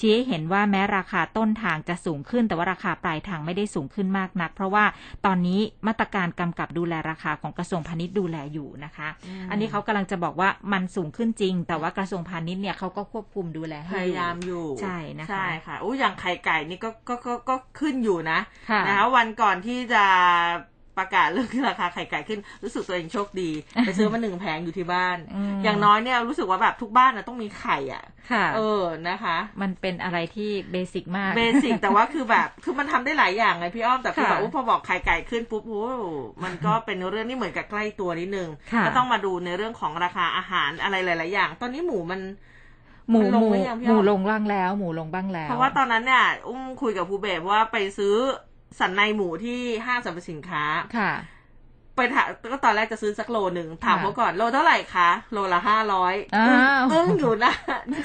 ชี้ให้เห็นว่าแม้ราคาต้นทางจะสูงขึ้น แต่ว่าราคาปลายทางไม่ได้สูงขึ้นมากนัก เพราะว่าตอนนี้มาตรการกำกับดูแลราคาของกระทรวงพาณิชย์ดูแลอยู่นะคะ อันนี้เขากำลังจะบอกว่ามันสูงขึ้นจริง แต่ว่ากระทรวงพาณิชย์เนี่ยเขาก็ควบคุมดูแลพยายามอยู่ใช่นะคะใช่ค่ะอู้อย่างไข่ไก่นี่ก็ก็ก็ก็ขึ้นอยู่นะนะคะวันก่อนที่จะ ประกาศเรื่องราคาไข่ไก่ขึ้น รู้สึกตัวเองโชคดี ไปซื้อมาหนึ่งแผงอยู่ที่บ้าน อย่างน้อยเนี่ยรู้สึกว่าแบบทุกบ้านนะต้องมีไข่อะเออนะคะ มันเป็นอะไรที่เบสิกมากเบสิกแต่ว่าคือแบบคือมันทำได้หลายอย่างไงพี่อ้อมแต่คือแบบพอบอกไข่ไก่ขึ้นปุ๊บโอ้มันก็เป็นเรื่องที่เหมือนกับใกล้ตัวนิดนึงก็ต้องมาดูในเรื่องของราคาอาหารอะไรหลาย ๆ อย่าง ตอนนี้หมูมันหมูหมูหมูลงบ้างแล้ว หมูลงบ้างแล้ว เพราะว่าตอนนั้นเนี่ย อุ้มคุยกับภูเบศว่าไปซื้อ สันในหมูที่ห้างสรรพสินค้าค่ะ ไปถามก็ตอนแรกจะซื้อสักโลหนึ่งถามเขาก่อนโลเท่าไหร่คะโลละห้าร้อยอึ้งอยู่หน้า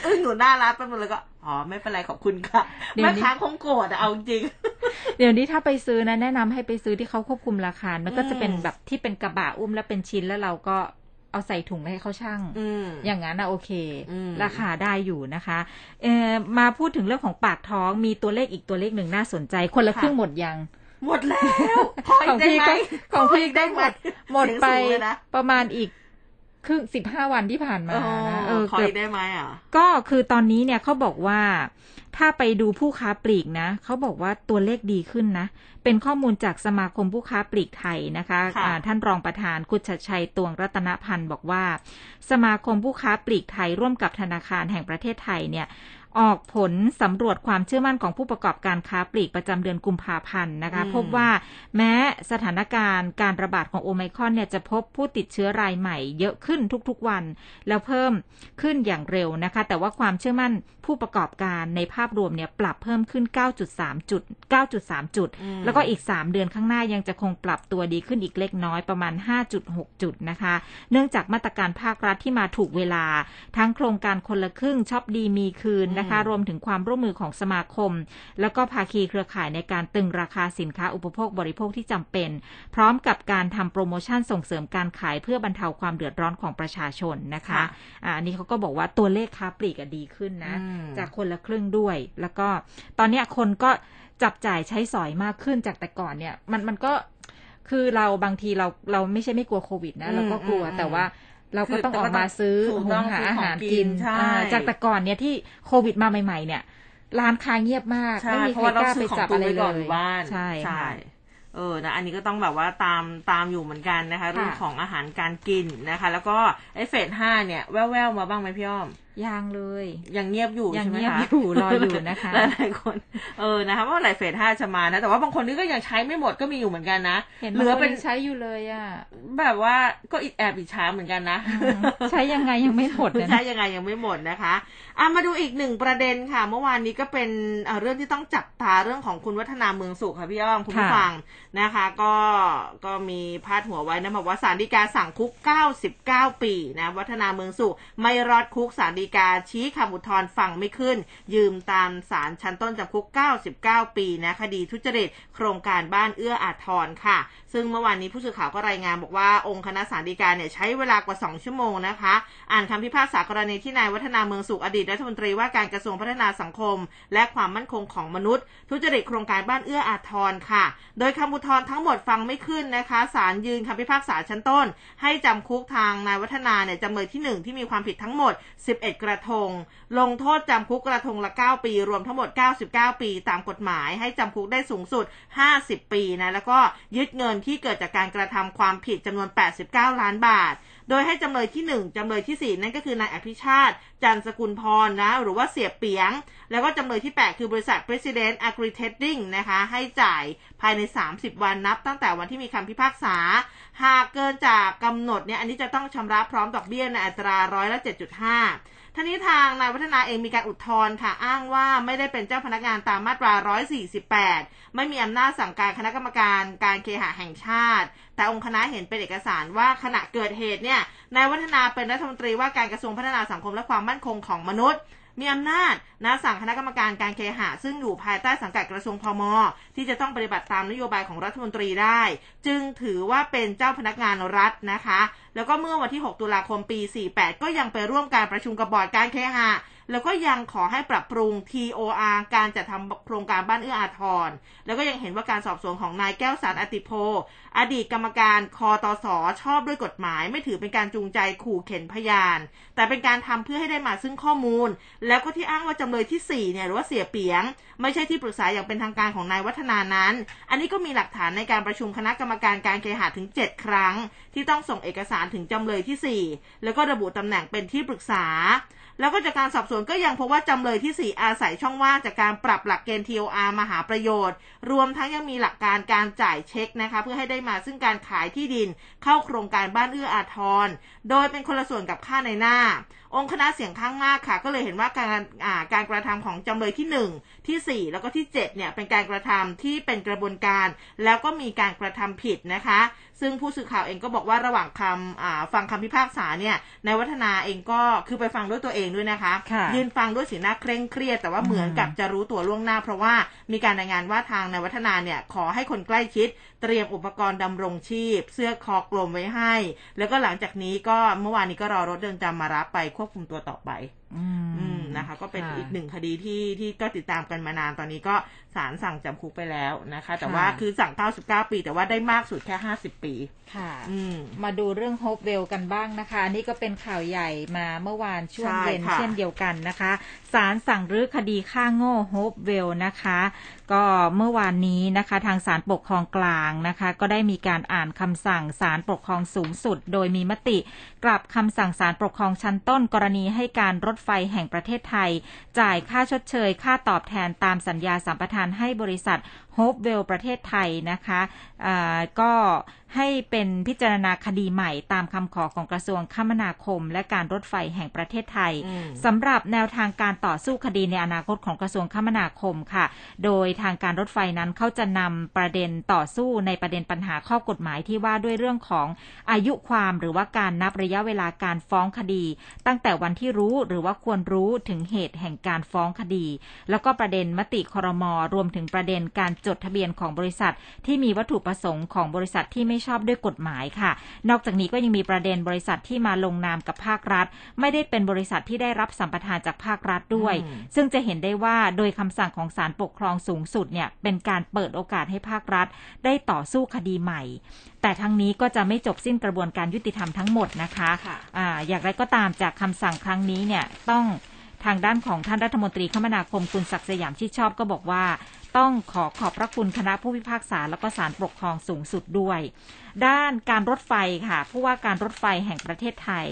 อึ้งอยู่หน้าร้านไปหมดเลยก็อ๋อไม่เป็นไรขอบคุณค่ะแม่ค้าคงโกรธเอาจริง เดี๋ยวนี้ถ้าไปซื้อนะแนะนำให้ไปซื้อที่เขาควบคุมราคา มันก็จะเป็นแบบที่เป็นกระบะอุ้มแล้วเป็นชิ้นแล้วเราก็ เอาใส่ถุงให้เขาช่างอย่างนั้นนะโอเค ราคาได้อยู่นะคะเออมาพูดถึงเรื่องของปากท้องมีตัวเลขอีกตัวเลขหนึ่งน่าสนใจ คนละครึ่งหมดยัง หมดแล้วของพี่ก็ของพี่ได้หมดหมดไปประมาณอีกครึ่งสิบห้าวันที่ผ่านมาเออขอได้ไหมอะก็คือตอนนี้เนี่ยเขาบอกว่า ถ้าไปดูผู้ค้าปลีกนะเขาบอกว่าตัวเลขดีขึ้นนะ เป็นข้อมูลจากสมาคมผู้ค้าปลีกไทยนะคะะท่านรองประธานกุชชัยตวงรัตนพันธ์บอกว่า สมาคมผู้ค้าปลีกไทยร่วมกับธนาคารแห่งประเทศไทยเนี่ย ออกผลสำรวจความเชื่อมั่นของผู้ประกอบการค้าปลีกประจำเดือนกุมภาพันธ์นะคะ พบว่าแม้สถานการณ์การระบาดของโอไมครอนเนี่ยจะพบผู้ติดเชื้อรายใหม่เยอะขึ้นทุกๆวัน แล้วเพิ่มขึ้นอย่างเร็วนะคะ แต่ว่าความเชื่อมั่นผู้ประกอบการในภาพรวมเนี่ยปรับเพิ่มขึ้น 9.3 จุด 9.3 จุด แล้วก็อีก 3 เดือนข้างหน้ายังจะคงปรับตัวดีขึ้นอีกเล็กน้อยประมาณ 5.6 จุดนะคะ เนื่องจากมาตรการภาครัฐที่มาถูกเวลา ทั้งโครงการคนละครึ่งช็อปดีมีคืนนะคะ รวมถึงความร่วมมือของสมาคม แล้วก็ภาคีเครือข่ายในการตึงราคาสินค้าอุปโภคบริโภคที่จำเป็น พร้อมกับการทำโปรโมชั่นส่งเสริมการขายเพื่อบรรเทาความเดือดร้อนของประชาชนนะคะอันนี้เขาก็บอกว่าตัวเลขค้าปลีกดีขึ้นนะ จากคนละครึ่งด้วย แล้วก็ตอนนี้คนก็จับจ่ายใช้สอยมากขึ้นจากแต่ก่อนเนี่ย มันมันก็คือเราบางทีเราเราไม่ใช่ไม่กลัวโควิดนะเราก็กลัวแต่ว่า เราก็ต้องออกมาซื้อหุงหาอาหารกินจากแต่ก่อนเนี่ยที่โควิดมาใหม่ ๆ เนี่ย ร้านค้าเงียบมากไม่มีใครกล้าไปจับอะไรเลยใช่ใช่เออ นะ อันนี้ก็ต้องแบบว่าตามตามอยู่เหมือนกันนะคะ เรื่องของอาหารการกินนะคะ แล้วก็ไอ้เฟสห้าเนี่ย แว่วๆมาบ้างไหมพี่อ้อมยังเลย ยังเงียบอยู่ใช่ไหมคะยังเงียบอยู่รออยู่นะคะหลายคน เออนะคะว่าหลายเฟสห้าจะมานะ แต่ว่าบางคนนี่ก็ยังใช้ไม่หมดก็มีอยู่เหมือนกันนะเห็นเหลือเป็นใช้อยู่เลยอะแบบว่าก็อิดแอบอิจฉาเหมือนกันนะ ใช้ยังไงยังไม่หมดใช้ยังไงยังไม่หมดนะคะอะมาดูอีกหนึ่งประเด็นค่ะ เมื่อวานนี้ก็เป็นเรื่องที่ต้องจับตาเรื่องของคุณวัฒนาเมืองสุขค่ะพี่อ้อมคุณผู้ฟัง นะคะ ก็ก็มีพาดหัวไว้นะบอกว่าสารดีกาสั่งคุก 99 ปีนะวัฒนาเมืองสุขไม่รอดคุกสารดีกาชี้คำอุทธรณ์ฟังไม่ขึ้น ยืมตามสารชั้นต้นจำคุก 99 ปีนะคดีทุจริตโครงการบ้านเอื้ออาทรค่ะ ซึ่งเมื่อวานนี้ผู้สื่อข่าวก็รายงานบอกว่าองค์คณะสารดีการเนี่ยใช้เวลากว่า 2 ชั่วโมงนะคะ อ่านคำพิพากษากรณีที่นายวัฒนาเมืองสุขอดีตรัฐมนตรีว่าการกระทรวงพัฒนาสังคม และความมั่นคงของมนุษย์ ทุจริตโครงการบ้านเอื้ออาทรค่ะ โดยคำอุทธรณ์ทั้งหมดฟังไม่ขึ้นนะคะศาลยืนคำพิพากษาชั้นต้น ให้จำคุกทางนายวัฒนาเนี่ยจำเลยที่ 1 ที่มีความผิดทั้งหมด 11 กระทง ลงโทษจำคุกกระทงละ 9 ปี รวมทั้งหมด 99 ปี ตามกฎหมาย ให้จำคุกได้สูงสุด 50 ปีนะแล้วก็ยึดเงินที่เกิดจากการกระทำความผิดจำนวน 89 ล้านบาท โดยให้จำเลยที่ 1จำเลยที่ 4 นั่นก็คือนายอภิชาติ จันสกุลพรนะ หรือว่าเสียเปียง แล้วก็จำเลยที่ 8 คือบริษัท President Agri Trading นะคะ ให้จ่ายภายใน 30 วันนับ ตั้งแต่วันที่มีคำพิพากษา หากเกินจากกำหนดเนี่ย อันนี้จะต้องชำระพร้อมดอกเบี้ยในอัตราร้อยละ 7.5ท่านี้ทางนายวัฒนาเองมีการอุทธรณ์ค่ะ อ้างว่าไม่ได้เป็นเจ้าพนักงานตามมาตรา 148 ไม่มีอำนาจสั่งการคณะกรรมการการเคหะแห่งชาติ แต่องค์คณะเห็นเป็นเอกสารว่าขณะเกิดเหตุเนี่ยนายวัฒนาเป็นรัฐมนตรีว่าการกระทรวงพัฒนาสังคมและความมั่นคงของมนุษย์ มีอำนาจนะสั่งคณะกรรมการการเคหะซึ่งอยู่ภายใต้สังกัดกระทรวงพมที่จะต้องปฏิบัติตามนโยบายของรัฐมนตรีได้จึงถือว่าเป็นเจ้าพนักงานรัฐนะคะ แล้วก็เมื่อวันที่ 6 ตุลาคมปี 48 ก็ยังไปร่วมการประชุมกับบอร์ดการเคหะ แล้วก็ยังขอให้ปรับปรุง TOR การจัดทำโครงการบ้านเอื้ออาทร แล้วก็ยังเห็นว่าการสอบสวนของนายแก้วสารอติโพ อดีตกรรมการคอตสชอบด้วยกฎหมาย ไม่ถือเป็นการจูงใจขู่เข็นพยาน แต่เป็นการทำเพื่อให้ได้มาซึ่งข้อมูล แล้วก็ที่อ้างว่าจำเลยที่4เนี่ยหรือว่าเสียเปียง ไม่ใช่ที่ปรึกษาอย่างเป็นทางการของนายวัฒนานั้น อันนี้ก็มีหลักฐานในการประชุมคณะกรรมการการเคหะถึง 7 ครั้ง ที่ต้องส่งเอกสารถึงจำเลยที่ 4 แล้วก็ระบุตำแหน่งเป็นที่ปรึกษา แล้วก็จากการสอบสวนก็ยังพบว่าจำเลยที่ 4 อาศัยช่องว่างจากการปรับหลักเกณฑ์ TOR มาหาประโยชน์ รวมทั้งยังมีหลักการการจ่ายเช็คนะคะเพื่อให้ได้มาซึ่งการขายที่ดินเข้าโครงการบ้านเอื้ออาทร โดยเป็นคนละส่วนกับค่าในหน้า องค์คณะเสียงข้างมากค่ะ ก็เลยเห็นว่าการการกระทำของจำเลยที่ 1 ที่ 4 แล้วก็ที่7เนี่ยเป็นการกระทำที่เป็นกระบวนการ แล้วก็มีการกระทำผิดนะคะ ซึ่งผู้สื่อข่าวเองก็บอกว่าระหว่างคำฟังคำพิพากษาเนี่ยในวัฒนาเองก็คือไปฟังด้วยตัวเองด้วยนะคะคะ ยืนฟังด้วยสีหน้าเคร่งเครียด แต่ว่าเหมือนกับจะรู้ตัวล่วงหน้า เพราะว่ามีการรายงานว่าทางในวัฒนาเนี่ยขอให้คนใกล้ชิด เตรียมอุปกรณ์ดำรงชีพ เสื้อคอกลมไว้ให้ แล้วก็หลังจากนี้ก็เมื่อวานนี้ก็รอรถเดินจำมารับไปควบคุมตัวต่อไปอืมนะคะ ก็เป็นอีกหนึ่งคดีที่ที่ก็ติดตามกันมานานตอนนี้ก็ศาลสั่งจำคุกไปแล้วนะคะ แต่ว่าคือสั่ง 99 ปี แต่ว่าได้มากสุดแค่ 50 ปีค่ะมาดูเรื่องโฮปเวลกันบ้างนะคะ นี่ก็เป็นข่าวใหญ่มาเมื่อวานช่วงเย็นเช่นเดียวกันนะคะศาลสั่งรื้อคดีฆ่าโง่โฮปเวลนะคะ ก็เมื่อวานนี้นะคะ ทางศาลปกครองกลางนะคะ ก็ได้มีการอ่านคำสั่งศาลปกครองสูงสุด โดยมีมติกลับคำสั่งศาลปกครองชั้นต้น กรณีให้การรถไฟแห่งประเทศไทย จ่ายค่าชดเชย ค่าตอบแทนตามสัญญาสัมปทานให้บริษัทโฮปเวลล์ประเทศไทยนะคะก็ให้เป็นพิจารณาคดีใหม่ตามคำขอของกระทรวงคมนาคม และการรถไฟแห่งประเทศไทยสำหรับแนวทางการต่อสู้คดีในอนาคตของกระทรวงคมนาคมค่ะ โดยทางการรถไฟนั้นเขาจะนำประเด็นต่อสู้ในประเด็นปัญหาข้อกฎหมายที่ว่าด้วยเรื่องของอายุความหรือว่าการนับระยะเวลาการฟ้องคดี ตั้งแต่วันที่รู้หรือว่าควรรู้ถึงเหตุแห่งการฟ้องคดี แล้วก็ประเด็นมติครมรวมถึงประเด็นการจดทะเบียนของบริษัท ที่มีวัตถุประสงค์ของบริษัทที่ไม่ชอบด้วยกฎหมายค่ะ นอกจากนี้ก็ยังมีประเด็นบริษัทที่มาลงนามกับภาครัฐ ไม่ได้เป็นบริษัทที่ได้รับสัมปทานจากภาครัฐด้วย ซึ่งจะเห็นได้ว่าโดยคำสั่งของศาลปกครองสูงสุดเนี่ยเป็นการเปิดโอกาสให้ภาครัฐ ได้ต่อสู้คดีใหม่ แต่ทั้งนี้ก็จะไม่จบสิ้นกระบวนการยุติธรรมทั้งหมดนะคะคะอะอย่างไรก็ตามจากคำสั่งครั้งนี้เนี่ยต้องทางด้านของท่านรัฐมนตรีคมนาคมคุณศักดิ์สยามชิดชอบก็บอกว่า ต้องขอขอบพระคุณคณะผู้พิพากษาแล้วก็ศาลปกครองสูงสุดด้วย ด้านการรถไฟค่ะ ผู้ว่าการรถไฟแห่งประเทศไทย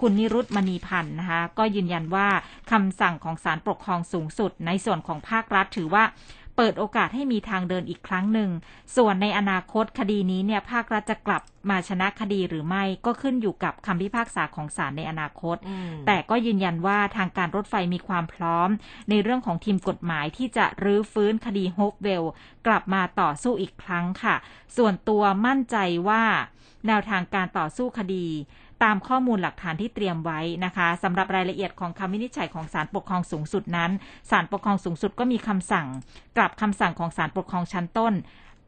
คุณนิรุตมณีพันธ์นะคะก็ยืนยันว่าคำสั่งของศาลปกครองสูงสุด ในส่วนของภาครัฐถือว่า เปิดโอกาสให้มีทางเดินอีกครั้งหนึ่ง ส่วนในอนาคตคดีนี้เนี่ยภาครัฐจะกลับมาชนะคดีหรือไม่ก็ขึ้นอยู่กับคำพิพากษาของศาลในอนาคต แต่ก็ยืนยันว่าทางการรถไฟมีความพร้อม ในเรื่องของทีมกฎหมายที่จะรื้อฟื้นคดีโฮปเวลกลับมาต่อสู้อีกครั้งค่ะ ส่วนตัวมั่นใจว่าแนวทางการต่อสู้คดี ตามข้อมูลหลักฐานที่เตรียมไว้นะคะสำหรับรายละเอียดของคำวินิจฉัยของศาลปกครองสูงสุดนั้นศาลปกครองสูงสุดก็มีคำสั่ง กลับคำสั่งของศาลปกครองชั้นต้น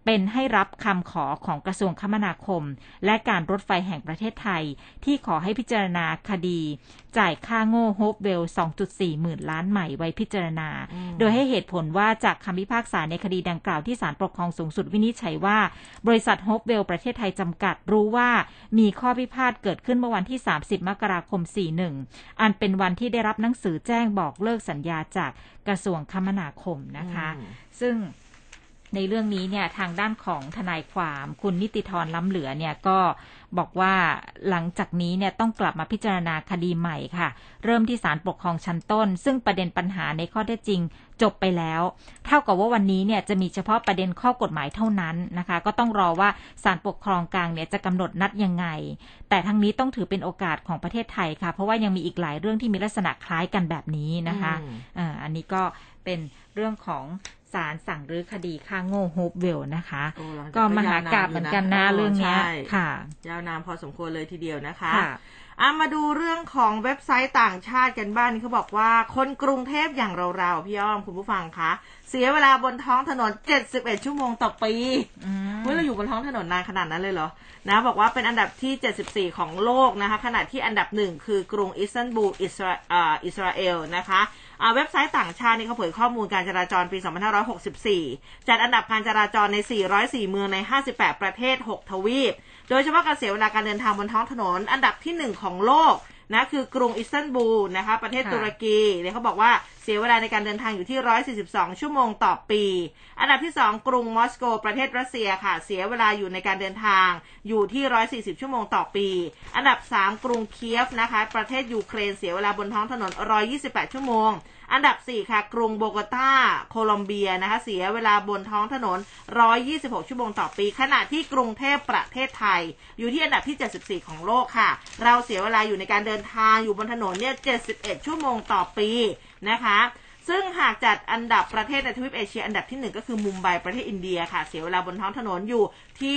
เป็นให้รับคำขอของกระทรวงคมนาคม และการรถไฟแห่งประเทศไทย ที่ขอให้พิจารณาคดี จ่ายค่าโง่โฮปเวล 2.4 หมื่นล้านใหม่ไว้พิจารณา โดยให้เหตุผลว่าจากคำพิพากษาในคดีดังกล่าวที่ศาลปกครองสูงสุดวินิจฉัยว่า บริษัทโฮปเวลประเทศไทยจำกัดรู้ว่ามีข้อพิพาทเกิดขึ้นเมื่อวันที่ 30 มกราคม 41 อันเป็นวันที่ได้รับหนังสือแจ้งบอกเลิกสัญญาจากกระทรวงคมนาคมนะคะ ซึ่ง ในเรื่องนี้เนี่ยทางด้านของทนายความคุณนิติธรล้ำเหลือเนี่ยก็บอกว่าหลังจากนี้เนี่ยต้องกลับมาพิจารณาคดีใหม่ค่ะ เริ่มที่ศาลปกครองชั้นต้น ซึ่งประเด็นปัญหาในข้อเท็จจริงจบไปแล้ว เท่ากับว่าวันนี้เนี่ยจะมีเฉพาะประเด็นข้อกฎหมายเท่านั้นนะคะ ก็ต้องรอว่าศาลปกครองกลางเนี่ยจะกำหนดนัดยังไง แต่ทั้งนี้ต้องถือเป็นโอกาสของประเทศไทยค่ะ เพราะว่ายังมีอีกหลายเรื่องที่มีลักษณะคล้ายกันแบบนี้นะคะอืมอ่าอันนี้ก็เป็นเรื่องของ ศาลสั่งรื้อคดีฆ่าโง่โฮปเวลนะคะโอ้หลังจก็มหากาบเหมือนกันนะยาเรื่องเนี้ยใช่ค่ะ ยาวนานพอสมควรเลยทีเดียวนะคะค่ะ อะมาดูเรื่องของเว็บไซต์ต่างชาติกันบ้างนี่เขาบอกว่าคนกรุงเทพอย่างเราๆพี่อ้อมคุณผู้ฟังคะเสียเวลาบนท้องถนน 71 ชั่วโมงต่อปีอืมเฮ้ยเราอยู่บนท้องถนนนานขนาดนั้นเลยเหรอนะบอกว่าเป็นอันดับที่ 74 ของโลกนะคะ ขณะที่อันดับหนึ่งคือกรุงอิสตันบูลอิสราอ่าอิสราเอลนะคะอ่าเว็บไซต์ต่างชาตินี่เขาเผยข้อมูลการจราจรปี 2564 จัดอันดับการจราจรใน 404 เมืองใน 58 ประเทศ 6 ทวีป โดยเฉพาะการเสียเวลาการเดินทางบนท้องถนน อันดับที่1ของโลกนะคือกรุงอิสตันบูลนะคะประเทศค่ะตุรกีเนี่ยเขาบอกว่าเสียเวลาในการเดินทางอยู่ที่ 142 ชั่วโมงต่อปี อันดับที่ 2 กรุงมอสโก ประเทศรัสเซียค่ะ เสียเวลาอยู่ในการเดินทางอยู่ที่ 140 ชั่วโมงต่อปี อันดับ 3 กรุงเคียฟนะคะ ประเทศยูเครนเสียเวลาบนท้องถนน 128 ชั่วโมงอันดับ 4 ค่ะ กรุงโบโกตาโคลอมเบียนะคะ เสียเวลาบนท้องถนน 126 ชั่วโมงต่อปี ขณะที่กรุงเทพประเทศไทย อยู่ที่อันดับที่ 74 ของโลกค่ะ เราเสียเวลาอยู่ในการเดินทางอยู่บนถนนเนี่ย 71 ชั่วโมงต่อปีนะคะ ซึ่งหากจัดอันดับประเทศในทวีปเอเชียอันดับที่หนึ่งก็คือมุมไบประเทศอินเดียค่ะ เสียเวลาบนท้องถนนอยู่ที่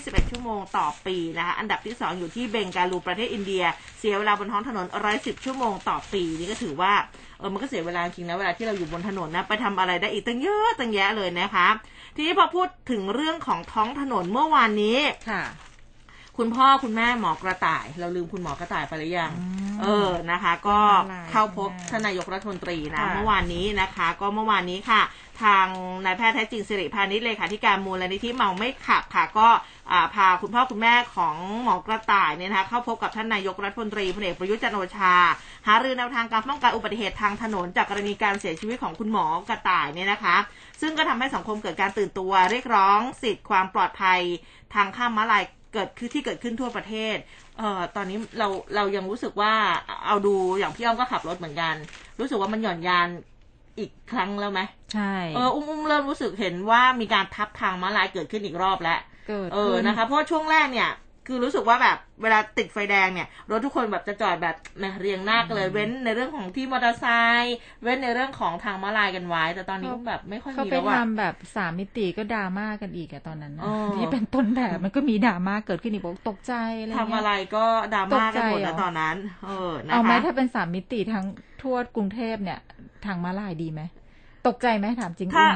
121 ชั่วโมงต่อปีนะคะอันดับที่สองอยู่ที่เบงกาลูประเทศอินเดีย เสียเวลาบนท้องถนน 110 ชั่วโมงต่อปี นี่ก็ถือว่าเออมันก็เสียเวลาจริงนะเวลาที่เราอยู่บนถนนนะไปทำอะไรได้อีกตั้งเยอะตั้งแยะเลยนะคะ ทีนี้พอพูดถึงเรื่องของท้องถนนเมื่อวานนี้ค่ะ คุณพ่อคุณแม่หมอกระต่าย เราลืมคุณหมอกระต่ายไปหรือยังอืมเออนะคะ ก็อะไรเข้าพบใช่ไหมท่านนายกรัฐมนตรีนะค่ะเมื่อวานนี้นะคะ ก็เมื่อวานนี้ค่ะ ทางนายแพทย์แท้จริงสิริพานิชเลขาธิการมูลนิธิเมาไม่ขับค่ะ ก็อ่าพาคุณพ่อคุณแม่ของหมอกระต่ายเนี่ยนะคะเข้าพบกับท่านนายกรัฐมนตรีพลเอกประยุทธ์จันทร์โอชา หารือแนวทางการป้องกันอุบัติเหตุทางถนน จากกรณีการเสียชีวิตของคุณหมอกระต่ายเนี่ยนะคะ ซึ่งก็ทำให้สังคมเกิดการตื่นตัว เรียกร้องสิทธิ์ความปลอดภัยทางข้ามม้าลาย เกิดขึ้นที่เกิดขึ้นทั่วประเทศ เอ่อ ตอนนี้เราเรายังรู้สึกว่าเอาดูอย่างพี่อ้อมก็ขับรถเหมือนกัน รู้สึกว่ามันหย่อนยานอีกครั้งแล้วไหมใช่เอออุ้มอุ้มเริ่มรู้สึกเห็นว่ามีการทับทางม้าลายเกิดขึ้นอีกรอบแล้วเกิดเออขึ้นนะคะ เพราะว่าช่วงแรกเนี่ย คือรู้สึกว่าแบบเวลาติดไฟแดงเนี่ย รถทุกคนแบบจะจอดแบบแหมเรียงหน้ากันเลยเว้นในเรื่องของที่มอเตอร์ไซค์เว้นในเรื่องของทางม้าลายกันไว้ แต่ตอนนี้แบบไม่ค่อยเขามีไปแล้วอะทำแบบสามมิติก็ดราม่ากันอีกอะตอนนั้นนะอ๋อที่เป็นต้นแบบมันก็มีดราม่าเกิดขึ้นอีกบอกตกใจอะไรทำเงี้อะไรยก็ดราม่ากันหมดตกใจเหรนะอตอนนั้น เออนะคะเอาไหมถ้าเป็นสามมิติทั้งทั่วกรุงเทพเนี่ย ทางม้าลายดีไหมตกใจไหมถามจริงถ้า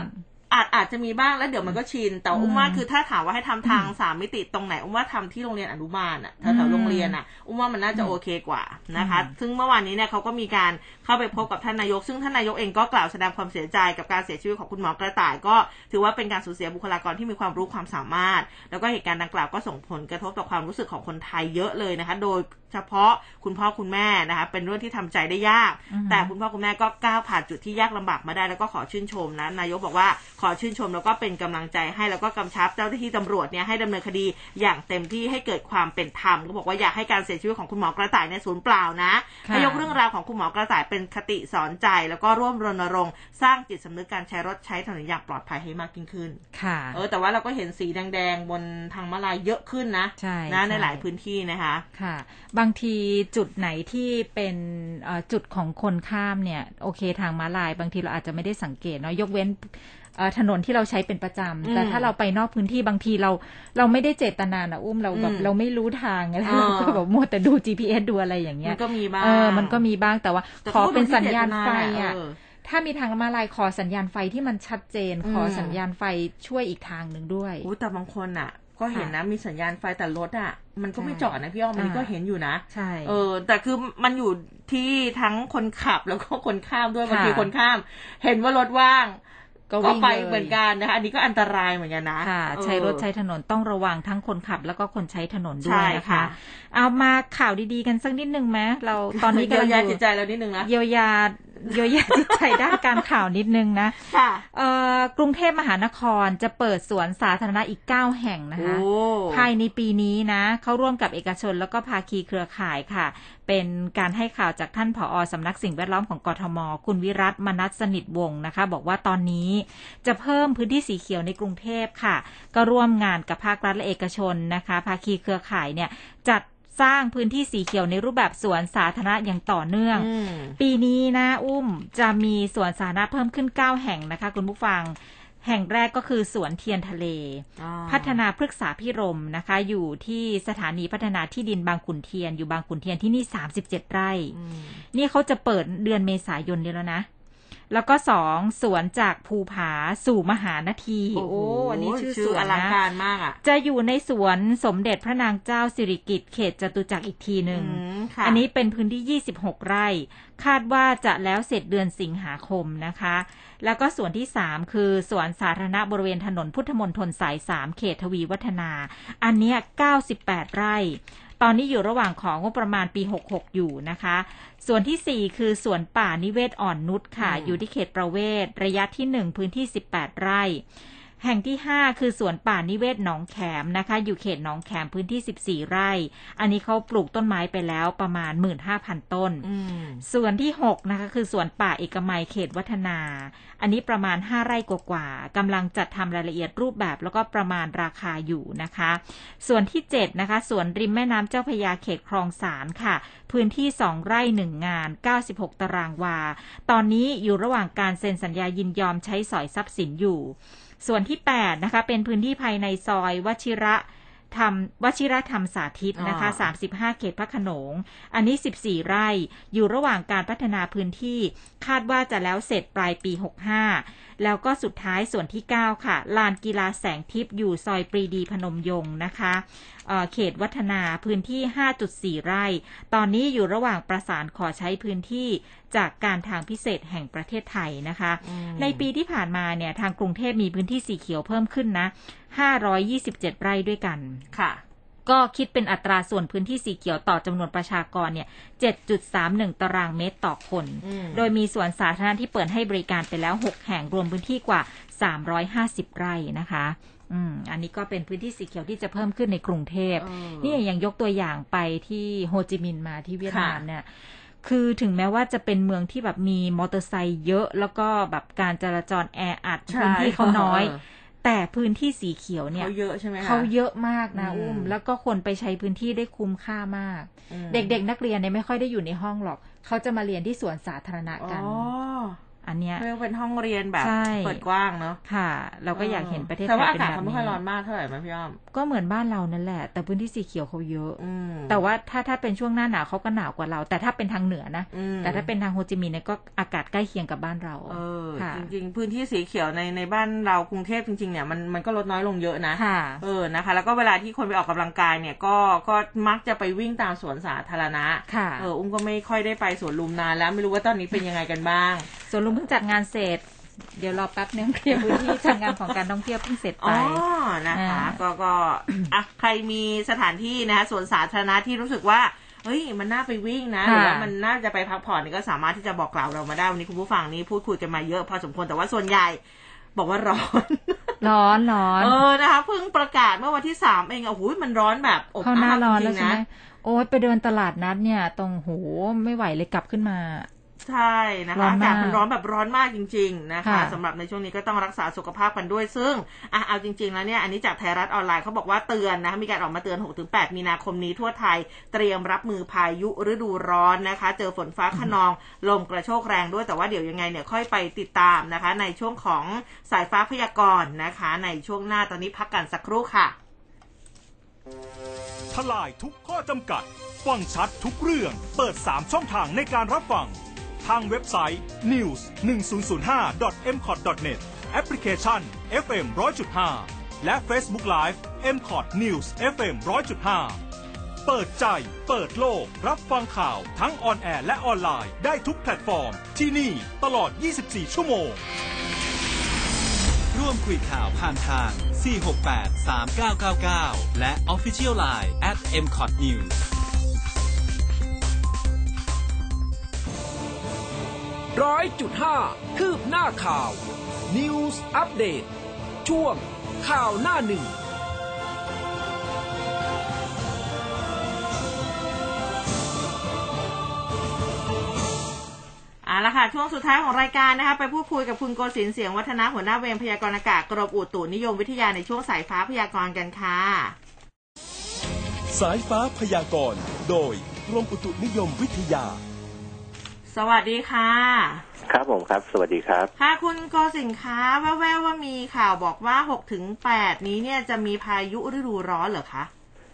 อุ้มอาจอาจจะมีบ้างแล้วเดี๋ยวมันก็ชิน แต่ว่าอุ้มว่าอืมคือถ้าถามว่าให้ทำทางสามมิติตรงไหนอุ้มว่าทำที่โรงเรียนอนุบาลอะแถวอืๆมโรงเรียนอะอุ้มว่ามันน่าจะอืมโอเคกว่านะคะอืมซึ่งเมื่อวานนี้เนี่ยเขาก็มีการ เข้าไปพบกับท่านนายก ซึ่งท่านนายกเองก็กล่าวแสดงความเสียใจกับการเสียชีวิตของคุณหมอกระต่าย ก็ถือว่าเป็นการสูญเสียบุคลากรที่มีความรู้ความสามารถ แล้วก็เหตุการณ์ดังกล่าวก็ส่งผลกระทบต่อความรู้สึกของคนไทยเยอะเลยนะคะ โดยเฉพาะคุณพ่อคุณแม่นะคะเป็นเรื่องที่ทำใจได้ยากอือฮึแต่คุณพ่อคุณแม่ก็ก้าวผ่านจุดที่ยากลำบากมาได้แล้วก็ขอชื่นชมนะนายกบอกว่าขอชื่นชมแล้วก็เป็นกำลังใจให้แล้วก็กำชับเจ้าหน้าที่ตำรวจเนี่ยให้ดำเนินคดีอย่างเต็มที่ให้เกิดความเป็นธรรมก็บอกว่าอยากให้การเสียชีวิตของคุณหมอกระต่ายในยศูนย์เปล่านะค่ะให้ยกเรื่องราวของคุณหมอกระต่ายเป็นคติสอนใจ แล้วก็ร่วมรณรงค์สร้างจิตสำนึกการใช้รถใช้ถนนอย่างปลอดภัยให้มากยิ่งขึ้น ค่ะ เออ แต่ว่าเราก็เห็นสีแดงๆ บนทางม้าลายเยอะขึ้นนะใช่นะในใช่หลายพื้นที่นะคะ ค่ะ บางทีจุดไหนที่เป็นเอ่อจุดของคนข้ามเนี่ย โอเคทางม้าลาย บางทีเราอาจจะไม่ได้สังเกตเนาะยกเว้นเอ่อ ถนนที่เราใช้เป็นประจำแต่อืมถ้าเราไปนอกพื้นที่บางทีเรา เราไม่ได้เจตนานะอุ้มเราแบบอืมเราไม่รู้ทางไงเออเราก็แบบมัวแต่ดู GPS ดูอะไรอย่างเงี้มัยนก็มีบ้างเออมันก็มีบ้างแต่ว่าแต่ขอเป็นสัญญาณไฟก็ดูที่เจตนาอะเออถ้ามีทางม้าลายขอสัญญาณไฟที่มันชัดเจน ขออมสัญญาณไฟช่วยอีกทางหนึ่งด้วยโอ้แต่บางคนอะ ก็เห็นนะมีสัญญาณไฟแต่รถอะ มันก็ไม่จอดนะพี่อ้อมมันอ่าก็เห็นอยู่นะใช่เออ แต่คือมันอยู่ที่ทั้งคนขับแล้วก็คนข้ามด้วยค่ะบางทีคนข้าม เห็นว่ารถว่าง ก็ก็วิ่งไปลยเหมือนกันนะคะอันนี้ก็อันตรายเหมือนกันนะค่ะเออใช้รถใช้ถนนต้องระวังทั้งคนขับ แล้วก็คนใช้ถนนด้ใช่วยนะคะค่ะเอามาข่าวดีๆกันสักนิดนึงไหมเราตอนนี้กำลังเยียวยาอจิยู่ตใจเรานิดนึงนะเยียวยาเยอะแยะจิตใจด้านการข่าวนิดนึงนะค่ะเอ่อกรุงเทพมหานครจะเปิดสวนสาธารณะอีก 9 แห่งนะคะโอ้ภายในปีนี้นะเขาร่วมกับเอกชนแล้วก็ภาคีเครือข่ายค่ะ เป็นการให้ข่าวจากท่านผอสำนักสิ่งแวดล้อมของกทม คุณวิรัตมนัสสนิทวงศ์นะคะ บอกว่าตอนนี้จะเพิ่มพื้นที่สีเขียวในกรุงเทพค่ะ ก็ร่วมงานกับภาครัฐและเอกชนนะคะ ภาคีเครือข่ายเนี่ยจัด สร้างพื้นที่สีเขียวในรูปแบบสวนสาธารณะอย่างต่อเนื่องอืมปีนี้นะอุ้มจะมีสวนสาธารณะเพิ่มขึ้น 9 แห่งนะคะ คุณผู้ฟังแห่งแรกก็คือสวนเทียนทะเลอ๋อพัฒนาพฤกษาพิรมนะคะ อยู่ที่สถานีพัฒนาที่ดินบางขุนเทียนอยู่บางขุนเทียนที่นี่ 37 ไร่อืมนี่เขาจะเปิดเดือนเมษายนนี้แล้วนะ แล้วก็สองสวนจากภูผาสู่มหานาทีโอ้โหอันนี้ชื่อสวนอลังนะการมากอะจะอยู่ในสวนสมเด็จพระนางเจ้าสิริกิติ์เขตจตุจักรอีกทีหนึ่งอืมค่ะอันนี้เป็นพื้นที่ 26 ไร่ คาดว่าจะแล้วเสร็จเดือนสิงหาคมนะคะ แล้วก็ส่วนที่ 3 คือสวนสาธารณะบริเวณถนนพุทธมนตรสาย 3 เขตทวีวัฒนา อันเนี้ย98 ไร่ ตอนนี้อยู่ระหว่างของงบประมาณปี 66 อยู่นะคะ ส่วนทีสี่4 คือสวนป่านิเวศอ่อนนุชค่ะอืมอยู่ที่เขตประเวศ ระยะที่ 1 พื้นที่ 18 ไร่ แห่งที่ 5 คือสวนป่านิเวศหนองแขมนะคะ อยู่เขตหนองแขมพื้นที่ 14 ไร่ อันนี้เขาปลูกต้นไม้ไปแล้วประมาณ 15,000 ต้นอืมส่วนที่ 6 นะคะ คือสวนป่าเอกมัยเขตวัฒนา อันนี้ประมาณ 5 ไร่กว่าๆกำลังจัดทำรายละเอียดรูปแบบแล้วก็ประมาณราคาอยู่นะคะ ส่วนที่ 7 นะคะสวนริมแม่น้ำเจ้าพระยาเขตคลองสารค่ะ พื้นที่ 2 ไร่ 1 งาน 96 ตารางวา ตอนนี้อยู่ระหว่างการเซ็นสัญญายินยอมใช้สอยทรัพย์สินอยู่ ส่วนที่ 8 นะคะ เป็นพื้นที่ภายในซอยวชิระ ธรรมวชิรธรรมสาธิตนะคะอ่า35 เขตพระโขนง อันนี้ 14 ไร่อยู่ระหว่างการพัฒนาพื้นที่ คาดว่าจะแล้วเสร็จปลายปี 65 แล้วก็สุดท้ายส่วนที่ 9 ค่ะ ลานกีฬาแสงทิพย์อยู่ซอยปรีดีพนมยงค์นะคะเอ่อเขตวัฒนาพื้นที่ 5.4 ไร่ ตอนนี้อยู่ระหว่างประสานขอใช้พื้นที่จากการทางพิเศษแห่งประเทศไทยนะคะอืมในปีที่ผ่านมาเนี่ยทางกรุงเทพมีพื้นที่สีเขียวเพิ่มขึ้นนะ 527 ไร่ด้วยกันค่ะ ก็คิดเป็นอัตราส่วนพื้นที่สีเขียวต่อจำนวนประชากรเนี่ย 7.31 ตารางเมตรต่อคนอืมโดยมีสวนสาธารณะที่เปิดให้บริการไปแล้ว 6 แห่งรวมพื้นที่กว่า 350 ไร่นะคะอืมอันนี้ก็เป็นพื้นที่สีเขียวที่จะเพิ่มขึ้นในกรุงเทพเออนี่อย่างยกตัวอย่างไปที่โฮจิมินห์มาที่เวียดนามค่ะเนี่ยคือถึงแม้ว่าจะเป็นเมืองที่แบบมีมอเตอร์ไซค์เยอะ แล้วก็แบบการจราจรแออัดใช่พื้นที่เขาน้อยเออ แต่พื้นที่สีเขียวเนี่ยเขาเยอะใช่ไหมคะเขาเยอะมากนะอืมอุ้ม แล้วก็คนไปใช้พื้นที่ได้คุ้มค่ามากอืมเด็กๆ นักเรียนเนี่ยไม่ค่อยได้อยู่ในห้องหรอก เขาจะมาเรียนที่สวนสาธารณะอ๋อกันอันเนี้ยเรียกว่าเป็นห้องเรียนแบบใช่เปิดกว้างเนาะค่ะ เราก็อยากเห็นประเทศไทแต่ยว่าอาเป็นกาศแบบเขาไม่ค่อยร้อนนี้มากเท่าไหร่ไหมพี่อ้อม ก็เหมือนบ้านเรานั่นแหละ แต่พื้นที่สีเขียวเขาเยอะอืมแต่ว่าถ้าถ้าเป็นช่วงหน้าหนาวเขาก็หนาวกว่าเรา แต่ถ้าเป็นทางเหนือนะอืมแต่ถ้าเป็นทางโฮจิมินห์เนี่ยก็อากาศใกล้เคียงกับบ้านเรา เออค่ะจริง ๆ พื้นที่สีเขียวในในบ้านเรากรุงเทพจริงๆเนี่ยมันมันก็ลดน้อยลงเยอะนะค่ะเออ นะคะ แล้วก็เวลาที่คนไปออกกำลังกายเนี่ยก็ก็มักจะไปวิ่งตามสวนสาธารณะค่ะเออ อุ้มก็ไม่ค่อยได้ไปสวนลุมนานแล้วไม่รู้ว่าตอนนี้เป็นยังไงกันบ้างส่วนลุงเพิ่งจัดงานเสร็จ เดี๋ยวรอแป๊บนึงเคลียร์พื้นที่จัดงานของการท่องเที่ยวเพิ่งเสร็จอ๋ไปอนะคะอ่าก็ก็อะใครมีสถานที่นะคะสวนสาธารณะที่รู้สึกว่าเฮ้ยมันน่าไปวิ่งนะหรือว่ามันน่าจะไปพักผ่อนนี่ก็สามารถที่จะบอกกล่าวเรามาได้วันนี้คุณผู้ฟังนี้พูดคุยกันมาเยอะพอสมควรแต่ว่าส่วนใหญ่บอกว่าร้อน ร้อนร้อนเออนะคะเพิ่งประกาศเมื่อวันที่สามเองอะโอ้โหมันร้อนแบบอบเข้าหน้าอ้าวร้อนจแล้วริงๆใช่ไหมนะโอ้ยไปเดินตลาดนัดเนี่ย ตรงโหไม่ไหวเลยกลับขึ้นมา ใช่นะคะร้อนากอามกาศมันร้อนแบบร้อนมากจริง ๆ นะคะค่ะสำหรับในช่วงนี้ก็ต้องรักษาสุขภาพกันด้วยซึ่งอะเอาจริง ๆ แล้วเนี่ยอันนี้จากไทยรัฐออนไลน์เขาบอกว่าเตือนนะคะมีการออกมาเตือน 6-8 มีนาคมนี้ทั่วไทยเตรียมรับมือพายุฤดูร้อนนะคะ เจอฝนฟ้าขนองลมกระโชกแรงด้วยแต่ว่าเดี๋ยวยังไงเนี่ยค่อยไปติดตามนะคะ ในช่วงของสายฟ้าพยากรณ์นะคะ ในช่วงหน้าตอนนี้พักกันสักครู่ค่ะทลายทุกข้อจำกัด ฟังชัดทุกเรื่อง เปิด 3 ช่องทางในการรับฟัง ทางเว็บไซต์ news 1 0 0 5 m c o t net แอปพลิเคชัน FM 100.5 และ Facebook Live m c o t News FM 100.5 เปิดใจ เปิดโลก รับฟังข่าวทั้งออนแอร์และออนไลน์ได้ทุกแพลตฟอร์ม ที่นี่ตลอด 24 ชั่วโมง ร่วมคุยข่าวผ่านทาง 468 3999 และ Official Line at mcot news ร้อยจุดห้าคืบหน้าข่าว News อัปเดตช่วงข่าวหน้าหนึ่งเอาละค่ะ ช่วงสุดท้ายของรายการนะคะ ไปพูดคุยกับคุณโกศินทร์เสียงวัฒนะหัวหน้าเวรพยากรณ์อากาศกรมอุตุนิยมวิทยาในช่วงสายฟ้าพยากรณ์กันค่ะ สายฟ้าพยากรณ์ โดยกรมอุตุนิยมวิทยา สวัสดีค่ะ ครับผมครับ สวัสดีครับ ค่ะคุณโกสินค้าแว่วๆว่ามีข่าวบอกว่า6ถึง8นี้เนี่ยจะมีพายุฤดูร้อนเหรอคะ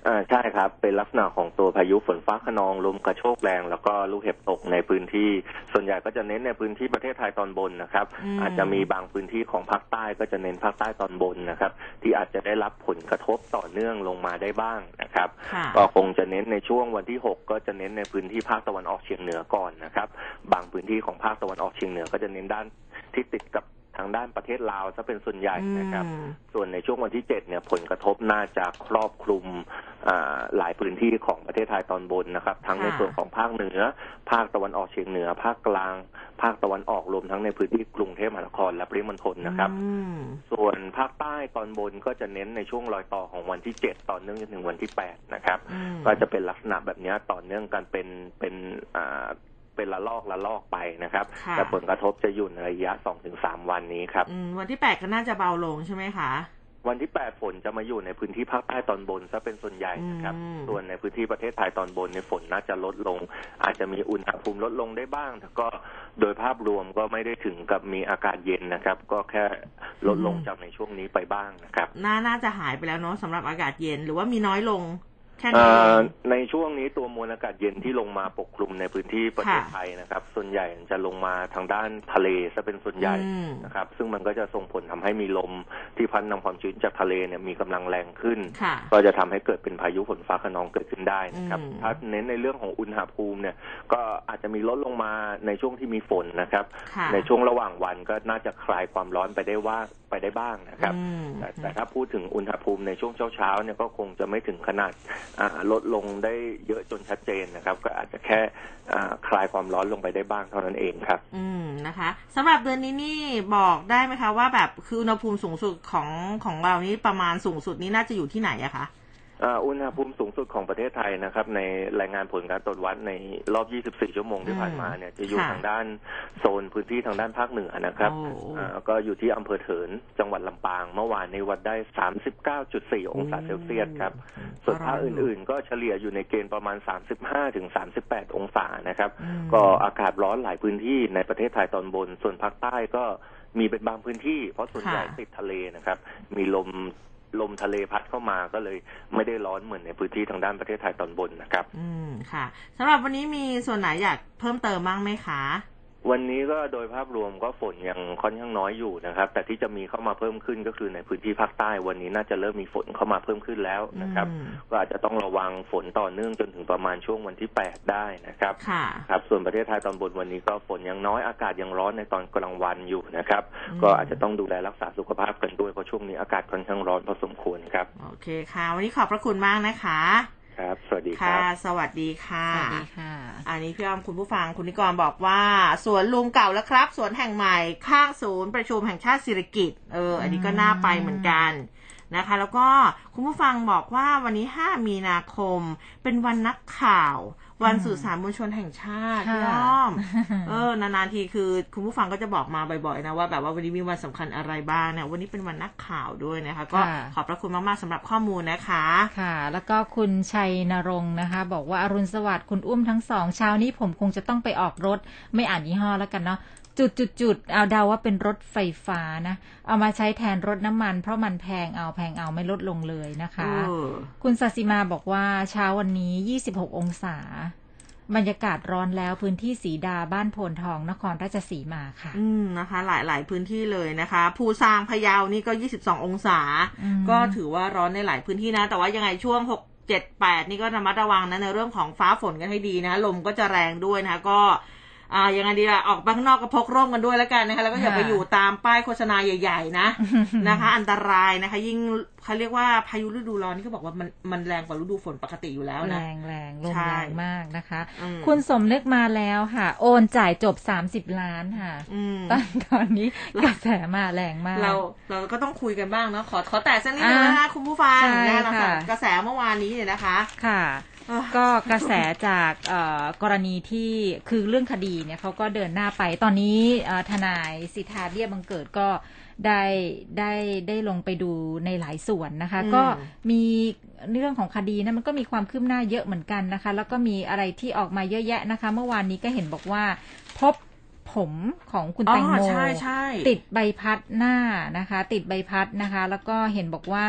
อ่าใช่ครับ เป็นลักษณะของตัวพายุฝนฟ้าขนองลมกระโชกแรง แล้วก็ลูกเห็บตกในพื้นที่ ส่วนใหญ่ก็จะเน้นในพื้นที่ประเทศไทยตอนบนนะครับอืมอาจจะมีบางพื้นที่ของภาคใต้ก็จะเน้นภาคใต้ตอนบนนะครับ ที่อาจจะได้รับผลกระทบต่อเนื่องลงมาได้บ้างนะครับค่ะก็คงจะเน้นในช่วงวันที่ 6 ก็จะเน้นในพื้นที่ภาคตะวันออกเฉียงเหนือก่อนนะครับ บางพื้นที่ของภาคตะวันออกเฉียงเหนือก็จะเน้นด้านที่ติดกับ ทางด้านประเทศลาวซะเป็นส่วนใหญ่นะครับอืมส่วนในช่วงวันที่เจ็ดเนี่ยผลกระทบน่าจะครอบคลุมอ่าหลายพื้นที่ของประเทศไทยตอนบนนะครับ ทั้งในค่ะส่วนของภาคเหนือ ภาคตะวันออกเฉียงเหนือ ภาคกลาง ภาคตะวันออกรวมทั้งในพื้นที่กรุงเทพมหานครและปริมณฑลนะครับอืมส่วนภาคใต้ตอนบนก็จะเน้นในช่วงรอยต่อของวันที่เจ็ดต่อเนื่องจนถึงวันที่แปดนะครับอืมก็จะเป็นลักษณะแบบนี้ต่อเนื่องกันเป็นเป็นอ่า เป็นละลอกละลอกไปนะครับ ค่ะ แต่ผลกระทบจะอยู่ในระยะสองถึงสามวันนี้ครับ อืมวันที่แปดก็น่าจะเบาลงใช่ไหมคะ วันที่ 8 ฝนจะมาอยู่ในพื้นที่ภาคใต้ตอนบนซะเป็นส่วนใหญ่นะครับ อืม ส่วนในพื้นที่ประเทศไทยตอนบนในยฝนน่าจะลดลง อาจจะมีอุณหภูมิลดลงได้บ้าง แต่ก็โดยภาพรวมก็ไม่ได้ถึงกับมีอากาศเย็นนะครับ ก็แค่ลดลงจากในช่วงนี้ไปบ้างนะครับ น่าน่าจะหายไปแล้วเนาะสำหรับอากาศเย็นหรือว่ามีน้อยลง แค่เอ่นี้เอองในช่วงนี้ตัวมวลอากาศเย็นที่ลงมาปกคลุมในพื้นที่ประเทศค่ะไทยนะครับ ส่วนใหญ่จะลงมาทางด้านทะเลซะเป็นส่วนใหญ่อืมนะครับ ซึ่งมันก็จะส่งผลทำให้มีลมที่พัดนำความชื้นจากทะเลเนี่ยมีกำลังแรงขึ้นค่ะก็จะทำให้เกิดเป็นพายุฝนฟ้าขนองเกิดขึ้นได้นะครับอืมถ้าเน้นในเรื่องของอุณหภูมิเนี่ย ก็อาจจะมีลดลงมาในช่วงที่มีฝนนะครับค่ะในช่วงระหว่างวันก็น่าจะคลายความร้อนไปได้ว่าไปได้บ้างนะครับอืมแต่แต่ถ้าพูดถึงอุณหภูมิในช่วงเช้าๆเนี่ยก็คงจะไม่ถึงขนาดอ่าลดลงได้เยอะจนชัดเจนนะครับ ก็อาจจะแค่คลายความร้อนลงไปได้บ้างเท่านั้นเองครับ อืมนะคะสำหรับเดือนนี้นี่บอกได้ไหมคะว่าแบบคืออุณหภูมิสูงสุดของของเรานี่ประมาณสูงสุดนี้น่าจะอยู่ที่ไหนอะคะ อ่าอุณหภูมิสูงสุดของประเทศไทยนะครับ ในรายงานผลการตรวจวัดในรอบ 24 ชั่วโมงที่ผ่านมาเนี่ยจะอยู่ค่ะทางด้านโซนพื้นที่ทางด้านภาคเหนือนะครับโอ้อ่าก็อยู่ที่อำเภอเถินจังหวัดลำปาง เมื่อวานในวัดได้ 39.4 องศาเซลเซียสครับ ส่วนภาคอื่นๆ ก็เฉลี่ยอยู่ในเกณฑ์ประมาณ 35ถึง38 องศานะครับอืมก็อากาศร้อนหลายพื้นที่ในประเทศไทยตอนบน ส่วนภาคใต้ก็มีเป็นบางพื้นที่ เพราะส่วนใหญ่ค่ะติดทะเลนะครับ มีลม ลมทะเลพัดเข้ามาก็เลยไม่ได้ร้อนเหมือนในพื้นที่ทางด้านประเทศไทยตอนบนนะครับ อืมค่ะสำหรับวันนี้มีส่วนไหนอยากเพิ่มเติมบ้างไหมคะ วันนี้ก็โดยภาพรวมก็ฝนยังค่อนข้างน้อยอยู่นะครับ แต่ที่จะมีเข้ามาเพิ่มขึ้นก็คือในพื้นที่ภาคใต้วันนี้น่าจะเริ่มมีฝนเข้ามาเพิ่มขึ้นแล้วนะครับอืมก็อาจจะต้องระวังฝนต่อเนื่องจนถึงประมาณช่วงวันที่ 8 ได้นะครับค่ะครับ ส่วนประเทศไทยตอนบนวันนี้ก็ฝนยังน้อยอากาศยังร้อนในตอนกลางวันอยู่นะครับอืมก็อาจจะต้องดูแลรักษาสุขภาพกันด้วยเพราะช่วงนี้อากาศค่อนข้างร้อนพอสมควรครับโอเคค่ะ วันนี้ขอบพระคุณมากนะคะ ครับ สวัสดีคค่ะรับ สวัสดีค่ะสวัสดีค่ะ อันนี้พี่อ้อมคุณผู้ฟังคุณนิกรบอกว่า สวนลุงเก่าแล้วครับ สวนแห่งใหม่ข้างศูนย์ประชุมแห่งชาติสิริกิตเออ อันนี้ก็น่าไปเหมือนกันนะคะ แล้วก็คุณผู้ฟังบอกว่าวันนี้ 5 มีนาคม เป็นวันนักข่าว วันสื่อสารมวลชนแห่งชาติค่ะพี่อ้อม เออนานๆทีคือ คุณผู้ฟังก็จะบอกมาบ่อยๆนะว่าแบบว่าวันนี้มีวันสำคัญอะไรบ้างเนี่ยวันนี้เป็นวันนักข่าวด้วยนะคะ ก็ค่ะขอบพระคุณมากๆสำหรับข้อมูลนะคะค่ะ แล้วก็คุณชัยนรงค์นะคะ บอกว่าอรุณสวัสดิ์คุณอุ้มทั้งสองเช้านี้ผมคงจะต้องไปออกรถไม่อ่านยี่ห้อแล้วกันเนาะจุดจุดจุดเอาเดาว่าเป็นรถไฟฟ้านะ เอามาใช้แทนรถน้ำมัน เพราะมันแพงเอาแพงเอาไม่ลดลงเลยนะคะเออคุณสัสิมาบอกว่าเช้าวันนี้ 26 องศา บรรยากาศร้อนแล้วพื้นที่สีดาบ้านโพนทองนครราชสีมาค่ะ อืมนะคะ หลายหลายพื้นที่เลยนะคะ ภูซางพะเยานี่ก็ 22 องศาอืมก็ถือว่าร้อนในหลายพื้นที่นะ แต่ว่ายังไงช่วง6 7 8นี่ก็ระมัดระวังนะในเรื่องของฟ้าฝนกันให้ดีนะ ลมก็จะแรงด้วยนะคะก็ อ่ายังไงดีล่ะออกไปข้างนอกก็พกร่มกันด้วยแล้วกันนะคะแล้วก็อย่าค่ะไปอยู่ตามป้ายโฆษณาใหญ่ ๆ นะนะคะ อันตรายนะคะ ยิ่งเขาเรียกว่าพายุฤดูร้อนนี่เขาบอกว่ามันมันแรงกว่าฤดูฝนปกติอยู่แล้วแรนะงแรงลมใช่แรงมากนะคะอืมคุณสมนึกมาแล้วค่ะ โอนจ่ายจบ30ล้านค่ะอืมตอนตอนนี้กระแสมาแรงมาก เราเราก็ต้องคุยกันบ้างเนาะขอขอแตะสักนิดนึงนะคะอะคุณผู้ฟังใช่นะคะค่ะกระแสเมื่อวานนี้เนี่ยนะคะค่ะเอ้อ ก็กระแสจากเอ่อกรณีที่คือเรื่องคดีเนี่ยเขาก็เดินหน้าไป ตอนนี้เอ่อทนายสิทธาเบี้ยบังเกิดก็ได้ได้ได้ลงไปดูในหลายส่วนนะคะอืมก็มีเรื่องของคดีนะมันก็มีความคืบหน้าเยอะเหมือนกันนะคะ แล้วก็มีอะไรที่ออกมาเยอะแยะนะคะ เมื่อวานนี้ก็เห็นบอกว่า พบผมของคุณอ๋อแตงโมใช่ใช่ติดใบพัดหน้านะคะ ติดใบพัดนะคะ แล้วก็เห็นบอกว่า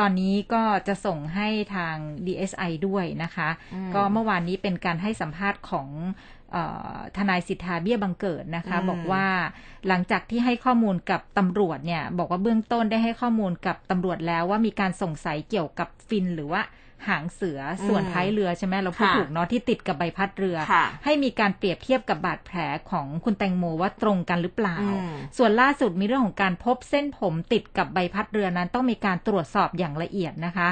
ตอนนี้ก็จะส่งให้ทาง DSI ด้วยนะคะอืมก็เมื่อวานนี้เป็นการให้สัมภาษณ์ของเออทนายสิทธาเบี้ยบังเกิดนะคะอืมบอกว่าหลังจากที่ให้ข้อมูลกับตำรวจเนี่ย บอกว่าเบื้องต้นได้ให้ข้อมูลกับตำรวจแล้วว่ามีการสงสัยเกี่ยวกับฟินหรือว่า หางเสือส่วนท้ายเรือใช่ไหมเราพูดค่ะถูกเนาะที่ติดกับใบพัดเรือค่ะให้มีการเปรียบเทียบกับบาดแผลของคุณแตงโมว่าตรงกันหรือเปล่าอืมส่วนล่าสุดมีเรื่องของการพบเส้นผมติดกับใบพัดเรือนั้น ต้องมีการตรวจสอบอย่างละเอียดนะคะ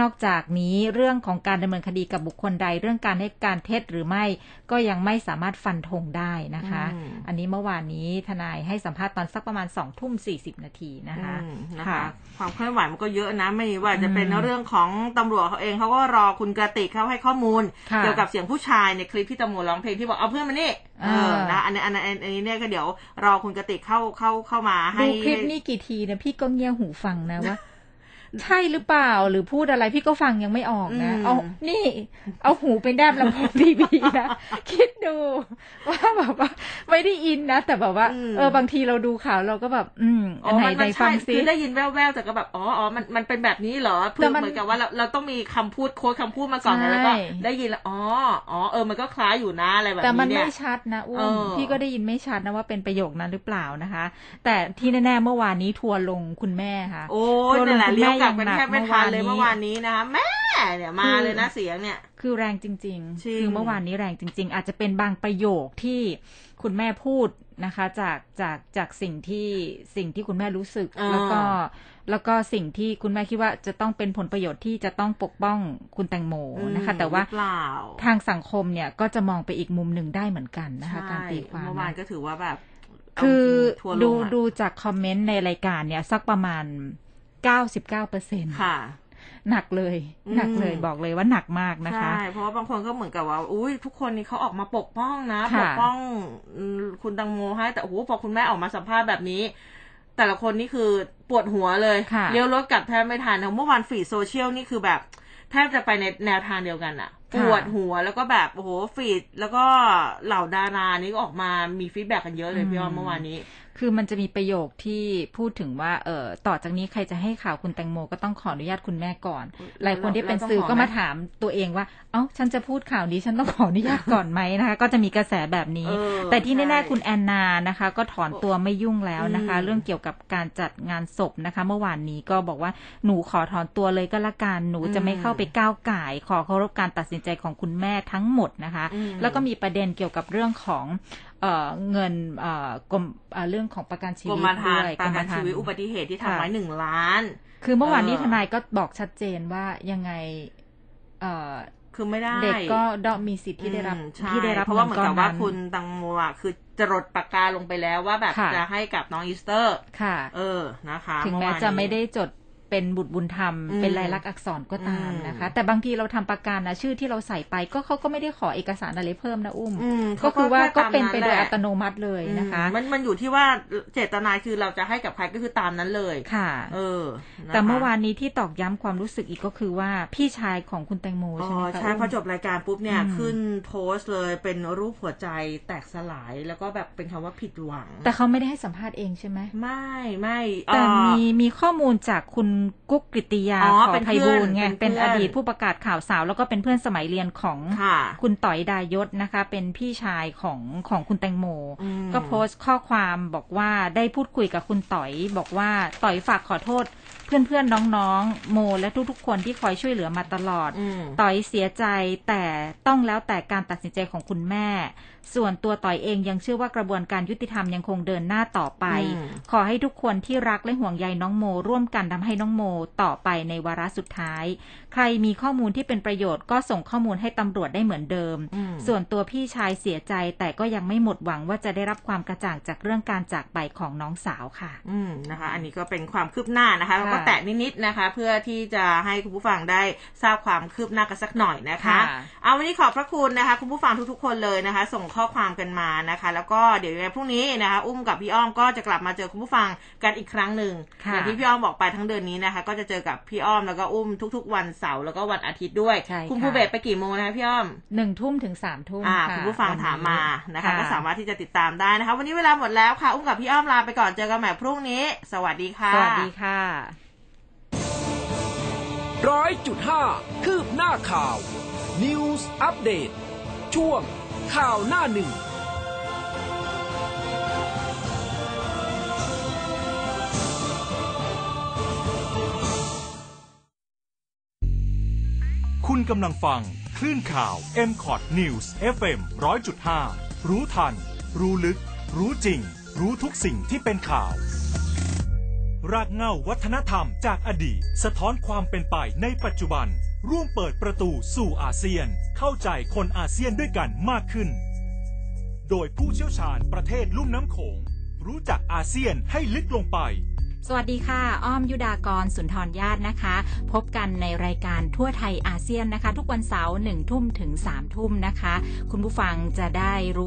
นอกจากนี้เรื่องของการดำเนินคดีกับบุคคลใด เรื่องการให้การเท็จหรือไม่ ก็ยังไม่สามารถฟันธงได้นะคะอืมอันนี้เมื่อวานนี้ทนายให้สัมภาษณ์ตอนสักประมาณสองทุ่มสี่สิบนาทีนะคะอืมนะคะความเคลื่อนไหวมันก็เยอะนะไม่ว่าจะเป็นเรื่องของตำรวจเขาเองเขาก็รอคุณกระติกเขาให้ข้อมูลค่ะเกี่ยวกับเสียงผู้ชายในคลิปที่ตำรวจร้องเพลงที่บอกเอาเพื่อนมานี่เอออ่านนะอันนี้อันนี้อันนี้เนี่ยก็เดี๋ยวรอคุณกระติกเข้าเข้าเข้ามาให้ดูคลิปนี้กี่ทีนะพี่ก็เงี่ยหูฟังนะว่า ใช่หรือเปล่าหรือพูดอะไรพี่ก็ฟังยังไม่ออกนะอืมเอานี่ เอาหูไปแนบลำโพงทีวีนะคิดดูว่าแบบว่า ไม่ได้อินนะ แต่แบบว่าอืมเออบางทีเราดูข่าวเราก็แบบ อืมอ๋อัอนไหนมันไหนมันฟัใช่งซิคือได้ยินแว่วๆแต่ก็แบบอ๋ออ๋อมันมันเป็นแบบนี้เหรอเพื่แต่อมันเหมือนกับว่าเราเราต้องมีคำพูดโค้ดคำพูดมาก่อนนะใช่แล้วก็ได้ยินแล้วอ๋ออ๋อเออมันก็คล้ายอยู่นะอะไรแบบแต่มันนี้เนี่ไม่ยชัดนะอุ้เอมอพี่ก็ได้ยินไม่ชัดนะว่าเป็นประโยคนั้นหรือเปล่านะคะ แต่ที่แน่ๆเมื่อวานนี้ทัวร์ลงคุณแม่ค่ะโอ้ยทัวร์ลนั่งนแหละคุณเลี้ยวแม่กลับงกันหนัแทบไม่ทันเลยเมื่เมื่ออวาวานนนี้นี้นะคะแม่เนี่ยมาเลยนะเสียงเนี่ย คือแรงจริงจริง ๆ คือเมื่อวานนี้แรงจริง ๆ อาจจะเป็นบางประโยคที่คุณแม่พูดนะคะ จากจากจากสิ่งที่สิ่งที่คุณแม่รู้สึกอ่าแล้วก็แล้วก็สิ่งที่คุณแม่คิดว่าจะต้องเป็นผลประโยชน์ที่จะต้องปกป้องคุณแตงโมนะคะ แต่ว่าหรือเปล่าทางสังคมเนี่ยก็จะมองไปอีกมุมหนึ่งได้เหมือนกันนะคะใช่การตีความเมื่อวานนะก็ถือว่าแบบคือทัวร์ลดูงอะดูจากคอมเมนต์ในรายการเนี่ย สักประมาณ 99เปอร์เซ็นค่ะหนักเลยอืมหนักเลยบอกเลยว่าหนักมากนะคะใช่เพราะว่าบางคนก็เหมือนกับว่าอุ้ยทุกคนนี่เขาออกมาปกป้องนะค่ะปกป้องอืมคุณตังโมให้แต่โอ้โหพอคุณแม่ออกมาสัมภาษณ์แบบนี้ แต่ละคนนี่คือปวดหัวเลยค่ะเลี้ยวรถกลับแทบไม่ทันเมื่อวานฟีดโซเชียลนี่คือแบบแทบจะไปในแนวทางเดียวกันอะปค่ะวดหัวแล้วก็แบบโอ้โหฟีดแล้วก็เหล่าดารานี่ก็ออกมามี feedback กันเยอะเลยพี่อ้อมเมื่อวานนี้ คือมันจะมีประโยคที่พูดถึงว่าเออต่อจากนี้ใครจะให้ข่าวคุณแตงโมก็ต้องขออนุญาตคุณแม่ก่อน หลายคนที่เป็นสื่อก็มาถามตัวเองว่า เอ้าฉันจะพูดข่าวนี้ฉันต้องขออนุญาตก่อนไหมนะคะ ก็จะมีกระแสแบบนี้เออแต่ที่แน่ใช่ๆคุณแอนนานะคะ ก็ถอนตัวไม่ยุ่งแล้วนะคะอืมเรื่องเกี่ยวกับการจัดงานศพนะคะ เมื่อวานนี้ก็บอกว่าหนูขอถอนตัวเลยก็แล้วกันหนูจะไม่เข้าไปก้าวก่ายขอเคารพการตัดสินใจของคุณแม่ทั้งหมดนะคะอืมแล้วก็มีประเด็นเกี่ยวกับเรื่องของ เอ่อเงินเอ่อกรมเอ่อเรื่องของประกันชีกรวิตมธรรด้ม์วยประกันธรรชีม์วิตอุบัติเหตุที่ทำค่ะไว้หนึ่งล้าน คือเมื่อวานนี้เออทนายก็บอกชัดเจนว่ายังไงเอ่อคือไม่ได้เด็กก็ต้องมีสิทธิ์ที่ได้รับอืมใช่ที่ได้รับเพราะว่าเหมือนกับว่างิก้คุณตังโมอะคือจรดปากกาลงไปแล้วว่าแบบค่ะจะให้กับน้องอีสเตอร์ ค่ะ เออนะคะ ถึงแม้เอวานนี้จะไม่ได้จด เป็นบุตรบุญธรรมอืมเป็นลายลักษณ์อักษรก็ตามอืมนะคะ แต่บางทีเราทำประกันนะชื่อที่เราใส่ไปก็เขาก็ไม่ได้ขอเอกสารอะไรเพิ่มนะอุ้มอืมก็คือว่าแก็เป็นไปโดยตามอัแหละตโนมัติเลยนะคะอืมมันมันอยู่ที่ว่าเจตนาคือเราจะให้กับใครก็คือตามนั้นเลยค่ะ เออนะคะแต่เมื่อวานนี้ที่ตอกย้ำความรู้สึกอีกก็คือว่าพี่ชายของคุณแตงโมอ๋ใช่ไหมอคะใช่อุ้มพอจบรายการปุ๊บเนี่ยอืมขึ้นโพสต์เลยเป็นรูปหัวใจแตกสลายแล้วก็แบบเป็นคำว่าผิดหวัง แต่เขาไม่ได้ให้สัมภาษณ์เองใช่ไหมไม่ไม่แต่เอ่อมีมีข้อมูลจากคุณกุ๊กกริตติยาอ๋อขอเป็นไพบูลย์ไงเพื่อนเป็เป็นนเพื่ออนดีตผู้ประกาศข่าวสาว แล้วก็เป็นเพื่อนสมัยเรียนของค่ะคุณต่อยดายศนะคะ เป็นพี่ชายของของคุณแตงโมอืมก็โพสต์ข้อความบอกว่าได้พูดคุยกับคุณต่อย บอกว่าต่อยฝากขอโทษ เพื่อนๆน้องๆ โม และทุกๆคนที่คอยช่วยเหลือมาตลอดอืมต่อยเสียใจแต่ต้องแล้วแต่การตัดสินใจของคุณแม่ ส่วนตัวต่อยเองยังเชื่อว่ากระบวนการยุติธรรมยังคงเดินหน้าต่อไปอืมขอให้ทุกคนที่รักและห่วงใยน้องโม ร่วมกันทำให้น้องโม ต่อไปในวาระสุดท้าย ใครมีข้อมูลที่เป็นประโยชน์ก็ส่งข้อมูลให้ตำรวจได้เหมือนเดิมอืมส่วนตัวพี่ชายเสียใจแต่ก็ยังไม่หมดหวังว่าจะได้รับความกระจ่างจากเรื่องการจากไปของน้องสาวค่ะ อืมนะคะ อันนี้ก็เป็นความคืบหน้านะคะแล้วก็ค่ะแตะนิดๆนะคะ เพื่อที่จะให้คุณผู้ฟังได้ทราบความคืบหน้ากันสักหน่อยนะคะค่ะเอาวันนี้ขอบพระคุณนะคะ คุณผู้ฟังทุกๆคนเลยนะคะ ส่งข้อความกันมานะคะ แล้วก็เดี๋ยวยังไงพรุ่งนี้นะคะ อุ้มกับพี่อ้อมก็จะกลับมาเจอคุณผู้ฟังกันอีกครั้งหนึ่งค่ะอย่างที่พี่อ้อมบอกไปทั้งเดือนนี้นะคะ ก็จะเจอกับพี่อ้อมแล้วก็อุ้มทุก ๆ วันเสาร์แล้วก็วันอาทิตย์ด้วยใช่คุณค่ะภูเบศไปกี่โมงนะคะพี่อ้อมหนึ่งทุ่มถึงสามทุ่มอ่าะคุณผู้ฟังวันนี้ถามมานะคะ ก็สามารถที่จะติดตามได้นะคะ วันนี้เวลาหมดแล้วค่ะ อุ้มกับพี่อ้อมลาไปก่อนเจอกันใหม่พรุ่งนี้ สวัสดีค่ะ สวัสดีค่ะ ร้อยจุดห้าคืบหน้าข่าว News อัปเดตช่วงข่าวหน้าหนึ่งคุณกำลังฟัง คลื่นข่าว m c o t News FM 100.5 รู้ทัน รู้ลึก รู้จริง รู้ทุกสิ่งที่เป็นข่าว รากเหง้าวัฒนธรรมจากอดีต สะท้อนความเป็นไปในปัจจุบัน ร่วมเปิดประตูสู่อาเซียน เข้าใจคนอาเซียนด้วยกันมากขึ้น โดยผู้เชี่ยวชาญประเทศลุ่มน้ำโขง รู้จักอาเซียนให้ลึกลงไปสวัสดีค่ะ อ้อมยุดากรสุนทรญาตินะคะ พบกันในรายการทั่วไทยอาเซียนนะคะ ทุกวันเสาร์หนึ่งทุ่มถึงสามทุ่มนะคะ คุณผู้ฟังจะได้รู้